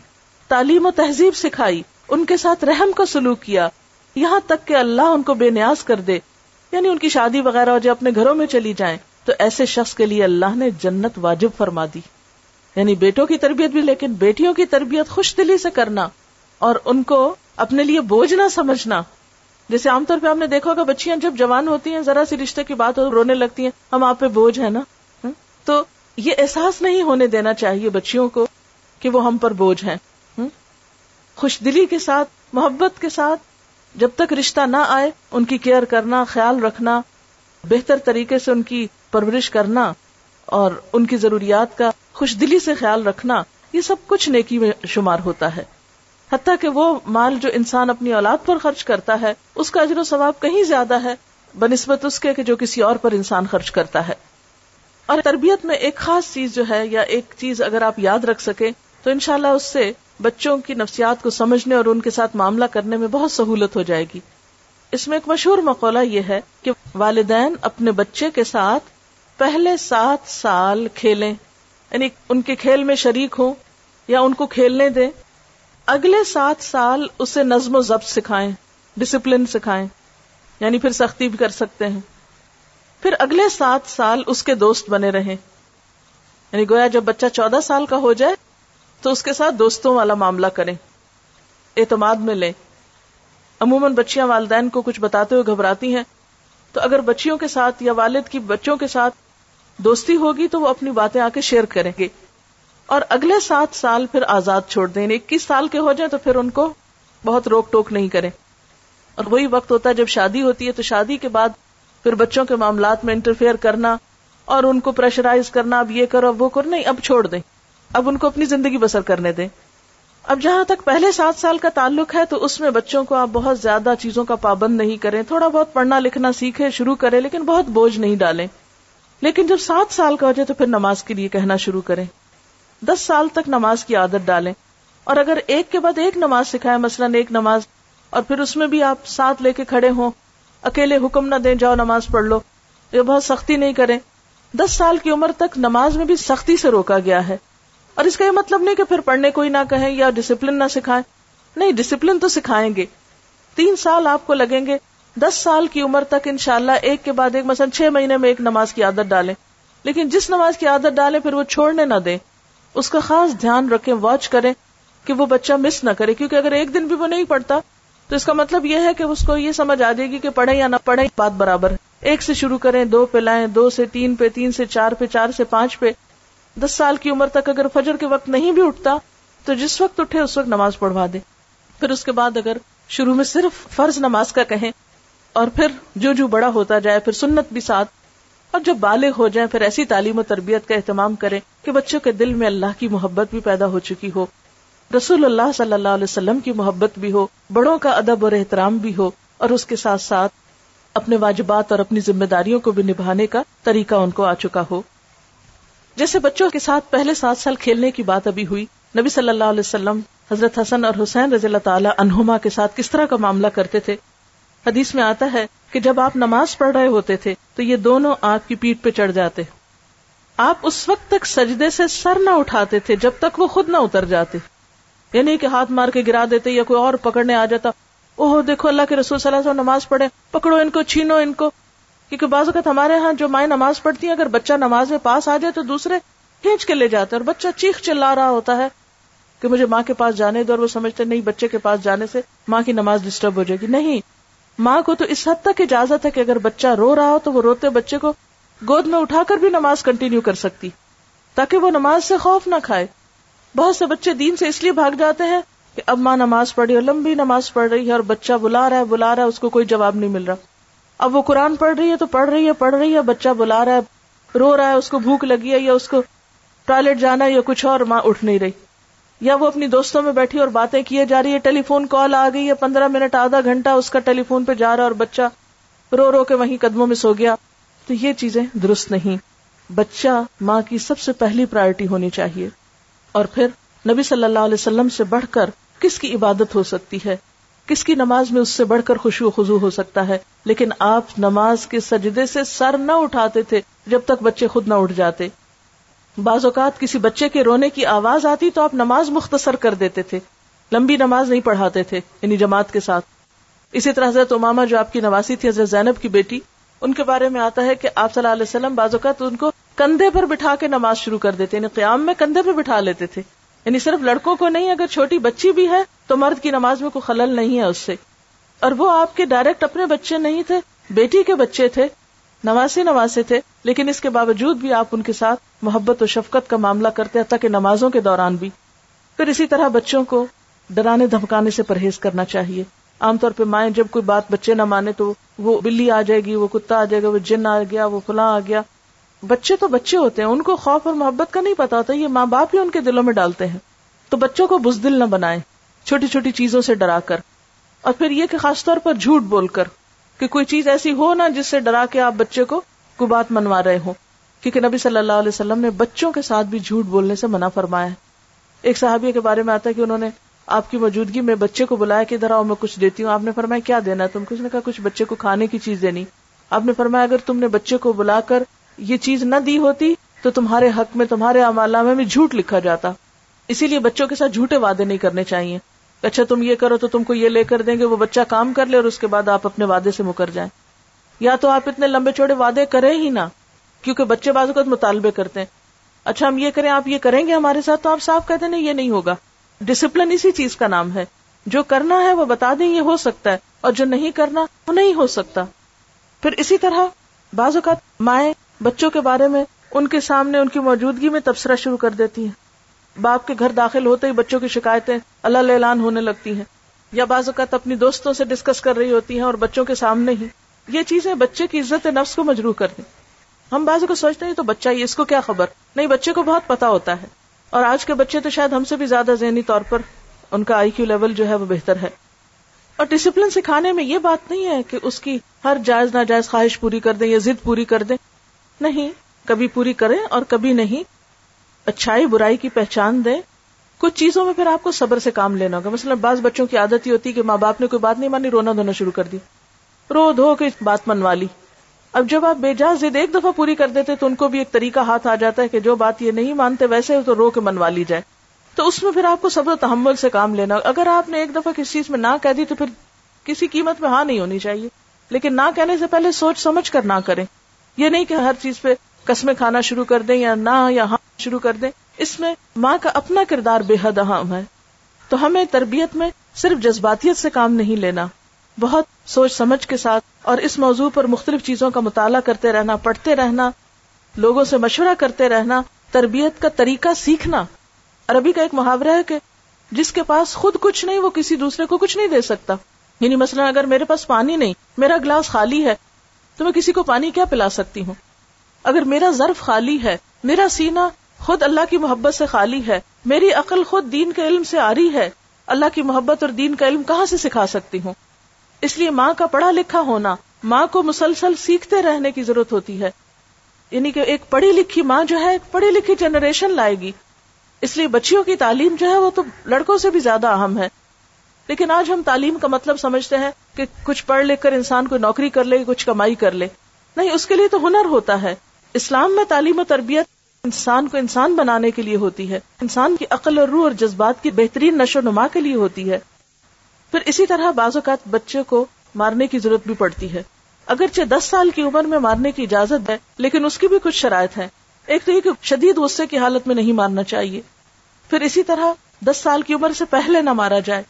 تعلیم و تہذیب سکھائی، ان کے ساتھ رحم کا سلوک کیا، یہاں تک کہ اللہ ان کو بے نیاز کر دے یعنی ان کی شادی وغیرہ ہو جائے، اپنے گھروں میں چلی جائیں۔ تو ایسے شخص کے لیے اللہ نے جنت واجب فرما دی۔ یعنی بیٹوں کی تربیت بھی، لیکن بیٹیوں کی تربیت خوش دلی سے کرنا اور ان کو اپنے لیے بوجھ نہ سمجھنا۔ جیسے عام طور پہ ہم نے دیکھا ہوگا، بچیاں جب جوان ہوتی ہیں، ذرا سی رشتے کی بات ہو رونے لگتی ہیں، ہم آپ پہ بوجھ ہے نا؟ تو یہ احساس نہیں ہونے دینا چاہیے بچیوں کو کہ وہ ہم پر بوجھ ہیں۔ خوش دلی کے ساتھ، محبت کے ساتھ جب تک رشتہ نہ آئے، ان کی کیئر کرنا، خیال رکھنا بہتر طریقے سے ان کی پرورش کرنا اور ان کی ضروریات کا خوش دلی سے خیال رکھنا، یہ سب کچھ نیکی میں شمار ہوتا ہے۔ حتیٰ کہ وہ مال جو انسان اپنی اولاد پر خرچ کرتا ہے، اس کا اجر و ثواب کہیں زیادہ ہے، بنسبت اس کے کہ جو کسی اور پر انسان خرچ کرتا ہے۔ اور تربیت میں ایک خاص چیز جو ہے یا ایک چیز اگر آپ یاد رکھ سکیں، تو انشاءاللہ اس سے بچوں کی نفسیات کو سمجھنے اور ان کے ساتھ معاملہ کرنے میں بہت سہولت ہو جائے گی۔ اس میں ایک مشہور مقولہ یہ ہے کہ والدین اپنے بچے کے ساتھ پہلے سات سال کھیلیں یعنی ان کے کھیل میں شریک ہوں یا ان کو کھیلنے دیں، اگلے سات سال اسے نظم و ضبط سکھائیں ڈسپلن سکھائیں یعنی پھر سختی بھی کر سکتے ہیں۔ پھر اگلے سات سال اس کے دوست بنے رہیں۔ یعنی گویا جب بچہ چودہ سال کا ہو جائے تو اس کے ساتھ دوستوں والا معاملہ کریں، اعتماد میں لیں۔ عموماً بچیاں والدین کو کچھ بتاتے ہوئے گھبراتی ہیں، تو اگر بچیوں کے ساتھ یا والد کی بچوں کے ساتھ دوستی ہوگی تو وہ اپنی باتیں آ کے شیئر کریں گے۔ اور اگلے سات سال پھر آزاد چھوڑ دیں۔ یعنی اکیس سال کے ہو جائیں تو پھر ان کو بہت روک ٹوک نہیں کریں۔ اور وہی وقت ہوتا ہے جب شادی ہوتی ہے تو شادی کے بعد پھر بچوں کے معاملات میں انٹرفیئر کرنا اور ان کو پریشرائز کرنا، اب یہ کرو، اب وہ کرو، نہیں، اب چھوڑ دیں۔ اب ان کو اپنی زندگی بسر کرنے دیں۔ اب جہاں تک پہلے سات سال کا تعلق ہے تو اس میں بچوں کو آپ بہت زیادہ چیزوں کا پابند نہیں کریں۔ تھوڑا بہت پڑھنا لکھنا سیکھے شروع کریں، لیکن بہت بوجھ نہیں ڈالیں۔ لیکن جب سات سال کا ہو جائے تو پھر نماز کے لیے کہنا شروع کریں۔ دس سال تک نماز کی عادت ڈالیں۔ اور اگر ایک کے بعد ایک نماز سکھائے مثلاً ایک نماز، اور پھر اس میں بھی آپ ساتھ لے کے کھڑے ہوں، اکیلے حکم نہ دیں، جاؤ نماز پڑھ لو، یہ بہت سختی نہیں کریں۔ دس سال کی عمر تک نماز میں بھی سختی سے روکا گیا ہے۔ اور اس کا یہ مطلب نہیں کہ پھر پڑھنے کوئی نہ کہیں یا ڈسپلن نہ سکھائیں۔ نہیں ڈسپلن تو سکھائیں گے۔ تین سال آپ کو لگیں گے۔ دس سال کی عمر تک انشاءاللہ ایک کے بعد ایک، مثلا چھ مہینے میں ایک نماز کی عادت ڈالیں۔ لیکن جس نماز کی عادت ڈالیں، پھر وہ چھوڑنے نہ دیں۔ اس کا خاص دھیان رکھیں واچ کریں کہ وہ بچہ مس نہ کرے۔ کیونکہ اگر ایک دن بھی وہ نہیں پڑھتا، تو اس کا مطلب یہ ہے کہ اس کو یہ سمجھ آ جائے گی کہ پڑھے یا نہ پڑھے بات برابر۔ ہے ایک سے شروع کریں، دو پہ لائیں، دو سے تین پہ، تین سے چار پہ، چار سے پانچ پہ۔ دس سال کی عمر تک اگر فجر کے وقت نہیں بھی اٹھتا، تو جس وقت اٹھے اس وقت نماز پڑھوا دے۔ پھر اس کے بعد اگر شروع میں صرف فرض نماز کا کہیں، اور پھر جو جو بڑا ہوتا جائے، پھر سنت بھی ساتھ۔ اور جب بالغ ہو جائیں، پھر ایسی تعلیم و تربیت کا اہتمام کریں کہ بچوں کے دل میں اللہ کی محبت بھی پیدا ہو چکی ہو۔ رسول اللہ صلی اللہ علیہ وسلم کی محبت بھی ہو، بڑوں کا ادب اور احترام بھی ہو، اور اس کے ساتھ ساتھ اپنے واجبات اور اپنی ذمہ داریوں کو بھی نبھانے کا طریقہ ان کو آ چکا ہو۔ جیسے بچوں کے ساتھ پہلے سات سال کھیلنے کی بات ابھی ہوئی، نبی صلی اللہ علیہ وسلم، حضرت حسن اور حسین رضی اللہ تعالیٰ انہما کے ساتھ کس طرح کا معاملہ کرتے تھے؟ حدیث میں آتا ہے کہ جب آپ نماز پڑھ رہے ہوتے تھے تو یہ دونوں آپ کی پیٹ پہ چڑھ جاتے۔ آپ اس وقت تک سجدے سے سر نہ اٹھاتے تھے جب تک وہ خود نہ اتر جاتے۔ یعنی کہ ہاتھ مار کے گرا دیتے یا کوئی اور پکڑنے آ جاتا، اوہ دیکھو اللہ کے رسول صلی اللہ علیہ وسلم نماز پڑھے پکڑو ان کو، چھینو ان کو۔ کیونکہ بعض اوقات ہمارے ہاں جو مائیں نماز پڑھتی ہیں، اگر بچہ نماز میں پاس آ جائے تو دوسرے کھینچ کے لے جاتے اور بچہ چیخ چلا رہا ہوتا ہے کہ مجھے ماں کے پاس جانے دو اور وہ سمجھتے نہیں، بچے کے پاس جانے سے ماں کی نماز ڈسٹرب ہو جائے گی۔ نہیں، ماں کو تو اس حد تک اجازت ہے کہ اگر بچہ رو رہا ہو تو وہ روتے بچے کو گود میں اٹھا کر بھی نماز کنٹینیو کر سکتی، تاکہ وہ نماز سے خوف نہ کھائے۔ بہت سے بچے دین سے اس لیے بھاگ جاتے ہیں کہ اب ماں نماز پڑھ رہی ہے لمبی نماز پڑھ رہی ہے اور بچہ بلا رہا ہے، بلا رہا ہے، اس کو کوئی جواب نہیں مل رہا۔ اب وہ قرآن پڑھ رہی ہے تو پڑھ رہی ہے، پڑھ رہی ہے، بچہ بلا رہا ہے، رو رہا ہے، اس کو بھوک لگی ہے یا اس کو ٹوائلٹ جانا ہے یا کچھ اور، ماں اٹھ نہیں رہی۔ یا وہ اپنی دوستوں میں بیٹھی اور باتیں کیے جا رہی ہے، ٹیلی فون کال آ گئی ہے، پندرہ منٹ، آدھا گھنٹہ اس کا ٹیلی فون پہ جا رہا اور بچہ رو رو کے وہیں قدموں میں سو گیا۔ تو یہ چیزیں درست نہیں۔ بچہ ماں کی سب سے پہلی پرائرٹی ہونی چاہیے۔ اور پھر نبی صلی اللہ علیہ وسلم سے بڑھ کر کس کی عبادت ہو سکتی ہے؟ کس کی نماز میں اس سے بڑھ کر خوشی و خزو ہو سکتا ہے؟ لیکن آپ نماز کے سجدے سے سر نہ اٹھاتے تھے جب تک بچے خود نہ اٹھ جاتے۔ بعض اوقات کسی بچے کے رونے کی آواز آتی تو آپ نماز مختصر کر دیتے تھے، لمبی نماز نہیں پڑھاتے تھے یعنی جماعت کے ساتھ۔ اسی طرح حضرت اماما جو آپ کی نواسی تھی، حضرت زینب کی بیٹی، ان کے بارے میں آتا ہے کہ آپ صلی اللہ علیہ وسلم بعض اوقات ان کو کندھے پر بٹھا کے نماز شروع کر دیتے یعنی قیام میں کندھے پہ بٹھا لیتے تھے۔ یعنی صرف لڑکوں کو نہیں، اگر چھوٹی بچی بھی ہے تو مرد کی نماز میں کوئی خلل نہیں ہے اس سے۔ اور وہ آپ کے ڈائریکٹ اپنے بچے نہیں تھے، بیٹی کے بچے تھے نواسی نواسے تھے، لیکن اس کے باوجود بھی آپ ان کے ساتھ محبت و شفقت کا معاملہ کرتے ہیں تاکہ نمازوں کے دوران بھی۔ پھر اسی طرح بچوں کو ڈرانے دھمکانے سے پرہیز کرنا چاہیے۔ عام طور پہ مائیں جب کوئی بات بچے نہ مانے تو وہ بلی آ جائے گی، وہ کتا آ جائے گا، وہ جن آ گیا، وہ فلاں آ گیا۔ بچے تو بچے ہوتے ہیں، ان کو خوف اور محبت کا نہیں پتا ہوتا، یہ ماں باپ ہی ان کے دلوں میں ڈالتے ہیں۔ تو بچوں کو بزدل نہ بنائے چھوٹی چھوٹی چیزوں سے ڈرا کر۔ اور پھر یہ کہ خاص طور پر جھوٹ بول کر، کہ کوئی چیز ایسی ہو نا جس سے ڈرا کے آپ بچے کو کوئی بات منوا رہے ہو کیونکہ نبی صلی اللہ علیہ وسلم نے بچوں کے ساتھ بھی جھوٹ بولنے سے منع فرمایا۔ ہے ایک صحابی کے بارے میں آتا ہے کہ انہوں نے آپ کی موجودگی میں بچے کو بلایا کہ ادھر آؤ، میں کچھ دیتی ہوں۔ آپ نے فرمایا، کیا دینا تم کچھ نے کہا، کچھ بچے کو کھانے کی چیز دینی۔ آپ نے فرمایا، اگر تم نے بچے کو بلا کر یہ چیز نہ دی ہوتی تو تمہارے حق میں، تمہارے امالہ میں بھی جھوٹ لکھا جاتا۔ اسی لیے بچوں کے ساتھ جھوٹے وعدے نہیں کرنے چاہیے۔ اچھا تم یہ کرو تو تم کو یہ لے کر دیں گے، وہ بچہ کام کر لے اور اس کے بعد آپ اپنے وعدے سے مکر جائیں۔ یا تو آپ اتنے لمبے چوڑے وعدے کریں ہی نہ، کیونکہ بچے بازو کا مطالبے کرتے ہیں۔ اچھا ہم یہ کریں، آپ یہ کریں گے ہمارے ساتھ تو آپ صاف کہتے ہیں یہ نہیں ہوگا۔ ڈسپلن اسی چیز کا نام ہے۔ جو کرنا ہے وہ بتا دیں، یہ ہو سکتا ہے۔ اور جو نہیں کرنا، وہ نہیں ہو سکتا۔ پھر اسی طرح بعض اوقات مائیں بچوں کے بارے میں ان کے سامنے ان کی موجودگی میں تبصرہ شروع کر دیتی ہیں۔ باپ کے گھر داخل ہوتے ہی بچوں کی شکایتیں اللہ اعلان ہونے لگتی ہیں۔ یا بعض اوقات اپنی دوستوں سے ڈسکس کر رہی ہوتی ہیں اور بچوں کے سامنے ہی۔ یہ چیزیں بچے کی عزت نفس کو مجروح کر دیں۔ ہم بعض کو سوچتے ہیں تو بچہ ہی اس کو کیا خبر؟ نہیں، بچے کو بہت پتا ہوتا ہے۔ اور آج کے بچے تو شاید ہم سے بھی زیادہ ذہنی طور پر ان کا آئی کیو لیول جو ہے وہ بہتر ہے۔ اور ڈسپلن سکھانے میں یہ بات نہیں ہے کہ اس کی ہر جائز ناجائز خواہش پوری کر دیں یا ضد پوری کر دیں۔ نہیں، کبھی پوری کریں اور کبھی نہیں۔ اچھائی، برائی کی پہچان دیں۔ کچھ چیزوں میں پھر آپ کو صبر سے کام لینا ہوگا۔ مثلا بعض بچوں کی عادت ہی ہوتی ہے کہ ماں باپ نے کوئی بات نہیں مانی، رونا دھونا شروع کر دی۔ رو، دھو کے بات منوا لی۔ اب جب آپ بے جا زد ایک دفعہ پوری کر دیتے تو ان کو بھی ایک طریقہ ہاتھ آ جاتا ہے کہ جو بات یہ نہیں مانتے ویسے تو رو کے منوا لی جائے۔ تو اس میں پھر آپ کو صبر و تحمل سے کام لینا اگر آپ نے ایک دفعہ کسی چیز میں نہ کہہ دی تو پھر کسی قیمت میں ہاں نہیں ہونی چاہیے۔ لیکن نہ کہنے سے پہلے سوچ سمجھ کر نہ کریں۔ یہ نہیں کہ ہر چیز پہ قسمیں کھانا شروع کر دیں یا نہ یا ہاں شروع کر دیں۔ اس میں ماں کا اپنا کردار بے حد اہم ہے۔ تو ہمیں تربیت میں صرف جذباتیت سے کام نہیں لینا۔ بہت سوچ سمجھ کے ساتھ اور اس موضوع پر مختلف چیزوں کا مطالعہ کرتے رہنا، پڑھتے رہنا، لوگوں سے مشورہ کرتے رہنا، تربیت کا طریقہ سیکھنا۔ عربی کا ایک محاورہ ہے کہ جس کے پاس خود کچھ نہیں، وہ کسی دوسرے کو کچھ نہیں دے سکتا۔ یعنی مثلا اگر میرے پاس پانی نہیں، میرا گلاس خالی ہے تو میں کسی کو پانی کیا پلا سکتی ہوں؟ اگر میرا ظرف خالی ہے، میرا سینا خود اللہ کی محبت سے خالی ہے، میری عقل خود دین کے علم سے آ رہی ہے، اللہ کی محبت اور دین کا علم کہاں سے سکھا سکتی ہوں؟ اس لیے ماں کا پڑھا لکھا ہونا، ماں کو مسلسل سیکھتے رہنے کی ضرورت ہوتی ہے۔ یعنی کہ ایک پڑھی لکھی ماں جو ہے ایک پڑھی لکھی جنریشن لائے گی۔ اس لیے بچیوں کی تعلیم جو ہے، وہ تو لڑکوں سے بھی زیادہ اہم ہے۔ لیکن آج ہم تعلیم کا مطلب سمجھتے ہیں کہ کچھ پڑھ لکھ کر انسان کو نوکری کر لے، کچھ کمائی کر لے۔ نہیں، اس کے لیے تو ہنر ہوتا ہے۔ اسلام میں تعلیم و تربیت انسان کو انسان بنانے کے لیے ہوتی ہے۔ انسان کی عقل اور روح اور جذبات کی بہترین نشو و نما کے لیے ہوتی ہے۔ پھر اسی طرح بعض اوقات بچے کو مارنے کی ضرورت بھی پڑتی ہے۔ اگرچہ دس سال کی عمر میں مارنے کی اجازت ہے، لیکن اس کی بھی کچھ شرائط ہے ایک تو یہ کہ شدید غصے کی حالت میں نہیں مارنا چاہیے۔ پھر اسی طرح دس سال کی عمر سے پہلے نہ مارا جائے۔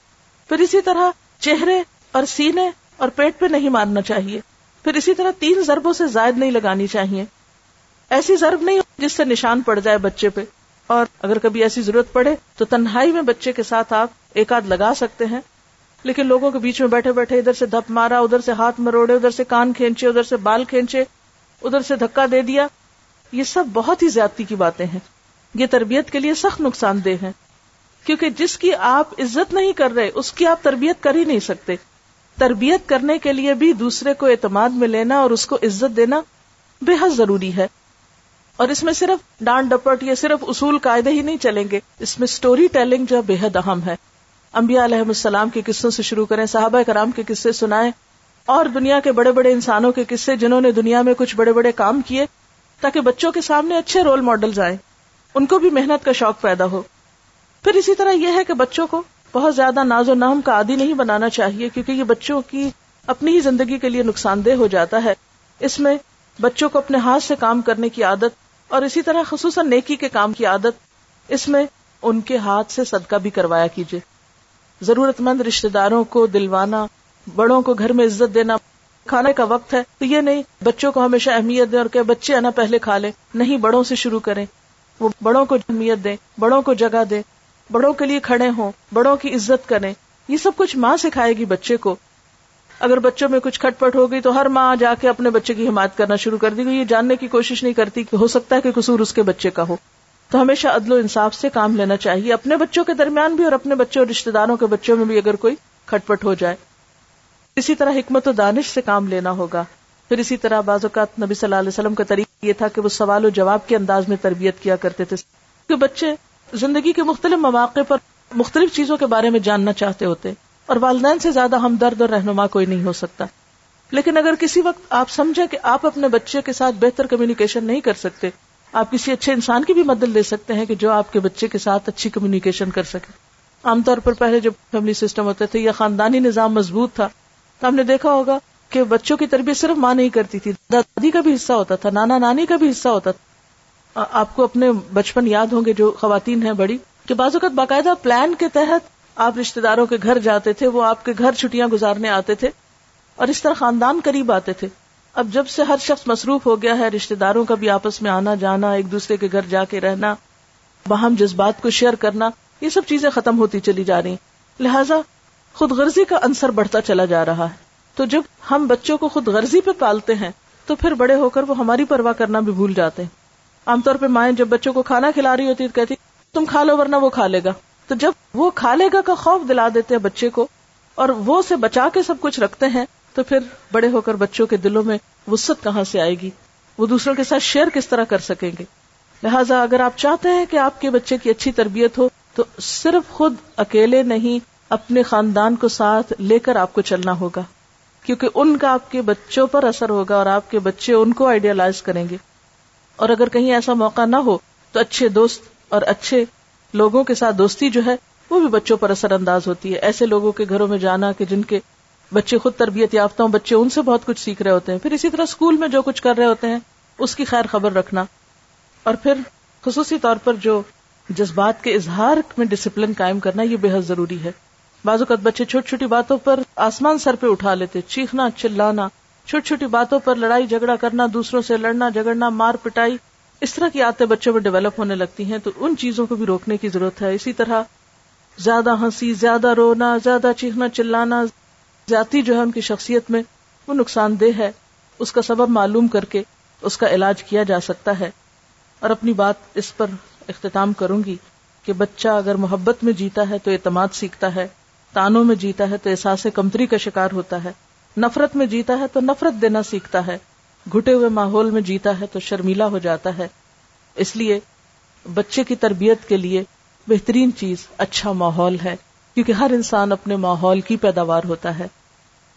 پھر اسی طرح چہرے اور سینے اور پیٹ پہ نہیں مارنا چاہیے۔ پھر اسی طرح تین ضربوں سے زائد نہیں لگانی چاہیے۔ ایسی ضرب نہیں جس سے نشان پڑ جائے بچے پہ۔ اور اگر کبھی ایسی ضرورت پڑے تو تنہائی میں بچے کے ساتھ آپ ایک آدھ لگا سکتے ہیں۔ لیکن لوگوں کے بیچ میں بیٹھے بیٹھے ادھر سے دھپ مارا، ادھر سے ہاتھ مروڑے، ادھر سے کان کھینچے، ادھر سے بال کھینچے، ادھر سے دھکا دے دیا۔ یہ سب بہت ہی زیادتی کی باتیں ہیں۔ یہ تربیت کے لیے سخت نقصان دہ ہے کیونکہ جس کی آپ عزت نہیں کر رہے، اس کی آپ تربیت کر ہی نہیں سکتے۔ تربیت کرنے کے لیے بھی دوسرے کو اعتماد میں لینا اور اس کو عزت دینا بے حد ضروری ہے۔ اور اس میں صرف ڈانٹ ڈپٹ یا صرف اصول قاعدے ہی نہیں چلیں گے۔ اس میں اسٹوری ٹیلنگ جو بے حد اہم ہے۔ انبیاء علیہ السلام کے قصوں سے شروع کریں، صحابہ کرام کے قصے سنائیں۔ اور دنیا کے بڑے بڑے انسانوں کے قصے جنہوں نے دنیا میں کچھ بڑے بڑے کام کیے تاکہ بچوں کے سامنے اچھے رول ماڈل آئیں۔ ان کو بھی محنت کا شوق پیدا ہو۔ پھر اسی طرح یہ ہے کہ بچوں کو بہت زیادہ ناز و نام کا عادی نہیں بنانا چاہیے، کیونکہ یہ بچوں کی اپنی ہی زندگی کے لیے نقصان دہ ہو جاتا ہے۔ اس میں بچوں کو اپنے ہاتھ سے کام کرنے کی عادت اور اسی طرح خصوصاً نیکی کے کام کی عادت، اس میں ان کے ہاتھ سے صدقہ بھی کروایا کیجیے۔ ضرورت مند رشتے داروں کو دلوانا، بڑوں کو گھر میں عزت دینا، کھانے کا وقت ہے، تو یہ نہیں، بچوں کو ہمیشہ اہمیت دیں اور کہ بچے آنا پہلے کھا لیں، نہیں، بڑوں سے شروع کریں۔ وہ بڑوں کو اہمیت دیں، بڑوں کو جگہ دیں۔ بڑوں کے لیے کھڑے ہوں، بڑوں کی عزت کریں۔ یہ سب کچھ ماں سکھائے گی بچے کو۔ اگر بچوں میں کچھ کھٹ پٹ ہو گئی تو ہر ماں جا کے اپنے بچے کی حمایت کرنا شروع کر دی گئی۔ یہ جاننے کی کوشش نہیں کرتی کہ ہو سکتا ہے کہ قصور اس کے بچے کا ہو۔ تو ہمیشہ عدل و انصاف سے کام لینا چاہیے۔ اپنے بچوں کے درمیان بھی اور اپنے بچوں اور رشتے داروں کے بچوں میں بھی اگر کوئی کھٹ پٹ ہو جائے۔ اسی طرح حکمت و دانش سے کام لینا ہوگا۔ پھر اسی طرح بعض اوقات نبی صلی اللہ علیہ وسلم کا طریقہ یہ تھا کہ وہ سوال و جواب کے انداز میں تربیت کیا کرتے تھے۔ کہ بچے زندگی کے مختلف مواقع پر مختلف چیزوں کے بارے میں جاننا چاہتے ہوتے اور والدین سے زیادہ ہمدرد اور رہنما کوئی نہیں ہو سکتا۔ لیکن اگر کسی وقت آپ سمجھے کہ آپ اپنے بچے کے ساتھ بہتر کمیونیکیشن نہیں کر سکتے، آپ کسی اچھے انسان کی بھی مدد لے سکتے ہیں کہ جو آپ کے بچے کے ساتھ اچھی کمیونیکیشن کر سکے۔ عام طور پر پہلے جب فیملی سسٹم ہوتے تھے یا خاندانی نظام مضبوط تھا۔ تو آپ نے دیکھا ہوگا کہ بچوں کی تربیت صرف ماں نہیں کرتی تھی، دادی کا بھی حصہ ہوتا تھا، نانا نانی کا بھی حصہ ہوتا تھا۔ آپ کو اپنے بچپن یاد ہوں گے جو خواتین ہیں بڑی، کہ بعض اوقات باقاعدہ پلان کے تحت آپ رشتے داروں کے گھر جاتے تھے، وہ آپ کے گھر چھٹیاں گزارنے آتے تھے اور اس طرح خاندان قریب آتے تھے۔ اب جب سے ہر شخص مصروف ہو گیا ہے رشتے داروں کا بھی آپس میں آنا جانا، ایک دوسرے کے گھر جا کے رہنا، باہم جذبات کو شیئر کرنا، یہ سب چیزیں ختم ہوتی چلی جا رہی۔ لہذا خود غرضی کا انصر بڑھتا چلا جا رہا ہے۔ تو جب ہم بچوں کو خود غرضی پہ پالتے ہیں، تو پھر بڑے ہو کر وہ ہماری پرواہ کرنا بھی بھول جاتے ہیں۔ عام طور پہ مائیں جب بچوں کو کھانا کھلا رہی ہوتی تو کہتی تم کھا لو ورنہ وہ کھا لے گا۔ تو جب وہ کھا لے گا کا خوف دلا دیتے ہیں بچے کو، اور وہ اسے بچا کے سب کچھ رکھتے ہیں، تو پھر بڑے ہو کر بچوں کے دلوں میں وسط کہاں سے آئے گی؟ وہ دوسروں کے ساتھ شیئر کس طرح کر سکیں گے؟ لہٰذا اگر آپ چاہتے ہیں کہ آپ کے بچے کی اچھی تربیت ہو، تو صرف خود اکیلے نہیں، اپنے خاندان کو ساتھ لے کر آپ کو چلنا ہوگا۔ کیونکہ ان کا آپ کے بچوں پر اثر ہوگا اور آپ کے بچے ان کو آئیڈیالائز کریں گے۔ اور اگر کہیں ایسا موقع نہ ہو تو اچھے دوست اور اچھے لوگوں کے ساتھ دوستی جو ہے، وہ بھی بچوں پر اثر انداز ہوتی ہے۔ ایسے لوگوں کے گھروں میں جانا کہ جن کے بچے خود تربیت یافتہ ہوں، بچے ان سے بہت کچھ سیکھ رہے ہوتے ہیں۔ پھر اسی طرح اسکول میں جو کچھ کر رہے ہوتے ہیں، اس کی خیر خبر رکھنا۔ اور پھر خصوصی طور پر جو جذبات کے اظہار میں ڈسپلن قائم کرنا، یہ بے حد ضروری ہے۔ بعض اوقات بچے چھوٹی چھوٹی باتوں پر آسمان سر پہ اٹھا لیتے، چیخنا، چلانا۔ چھوٹی چھوٹی باتوں پر لڑائی جھگڑا کرنا، دوسروں سے لڑنا، جھگڑنا، مار پٹائی، اس طرح کی آتے بچوں میں ڈیولپ ہونے لگتی ہیں، تو ان چیزوں کو بھی روکنے کی ضرورت ہے۔ اسی طرح زیادہ ہنسی، زیادہ رونا، زیادہ چیخنا، چلانا، ذاتی جو ہے ان کی شخصیت میں وہ نقصان دہ ہے۔ اس کا سبب معلوم کر کے اس کا علاج کیا جا سکتا ہے۔ اور اپنی بات اس پر اختتام کروں گی کہ بچہ اگر محبت میں جیتا ہے تو اعتماد سیکھتا ہے، تانوں میں جیتا ہے تو احساس کمتری کا شکار ہوتا ہے۔ نفرت میں جیتا ہے تو نفرت دینا سیکھتا ہے۔ گھٹے ہوئے ماحول میں جیتا ہے تو شرمیلا ہو جاتا ہے۔ اس لیے بچے کی تربیت کے لیے بہترین چیز اچھا ماحول ہے، کیونکہ ہر انسان اپنے ماحول کی پیداوار ہوتا ہے۔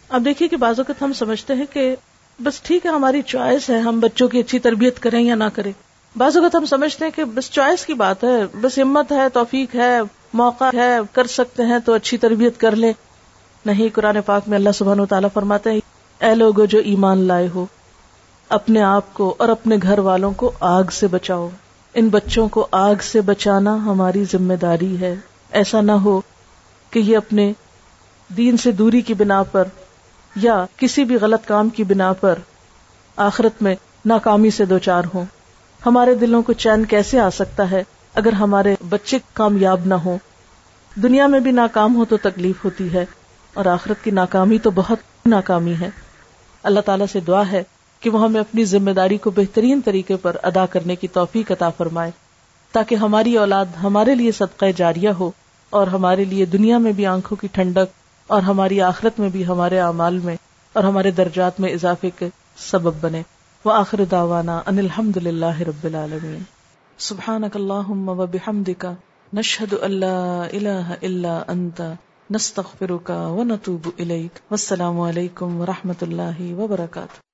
اب دیکھیے کہ بعض اوقات ہم سمجھتے ہیں کہ بس ٹھیک ہے، ہماری چوائس ہے، ہم بچوں کی اچھی تربیت کریں یا نہ کریں۔ بعض اوقات ہم سمجھتے ہیں کہ بس چوائس کی بات ہے، بس ہمت ہے، توفیق ہے، موقع ہے، کر سکتے ہیں تو اچھی تربیت کر لیں۔ نہیں قرآن پاک میں اللہ سبحانہ و تعالیٰ فرماتے ہیں، اے لوگ جو ایمان لائے ہو، اپنے آپ کو اور اپنے گھر والوں کو آگ سے بچاؤ۔ ان بچوں کو آگ سے بچانا ہماری ذمہ داری ہے۔ ایسا نہ ہو کہ یہ اپنے دین سے دوری کی بنا پر یا کسی بھی غلط کام کی بنا پر آخرت میں ناکامی سے دو چار ہوں۔ ہمارے دلوں کو چین کیسے آ سکتا ہے اگر ہمارے بچے کامیاب نہ ہو دنیا میں بھی ناکام ہو تو تکلیف ہوتی ہے۔ اور آخرت کی ناکامی تو بہت ناکامی ہے۔ اللہ تعالیٰ سے دعا ہے کہ وہ ہمیں اپنی ذمہ داری کو بہترین طریقے پر ادا کرنے کی توفیق عطا فرمائے، تاکہ ہماری اولاد ہمارے لیے صدقہ جاریہ ہو اور ہمارے لیے دنیا میں بھی آنکھوں کی ٹھنڈک اور ہماری آخرت میں بھی ہمارے اعمال میں اور ہمارے درجات میں اضافے کے سبب بنے۔ وہ آخر داوانا ان الحمد للہ رب العالمین۔ سبحان اللہ و نشہد اللہ الہ الا انت نستغفرک و نتوب الیک. والسلام علیکم و رحمۃ اللہ وبرکاتہ.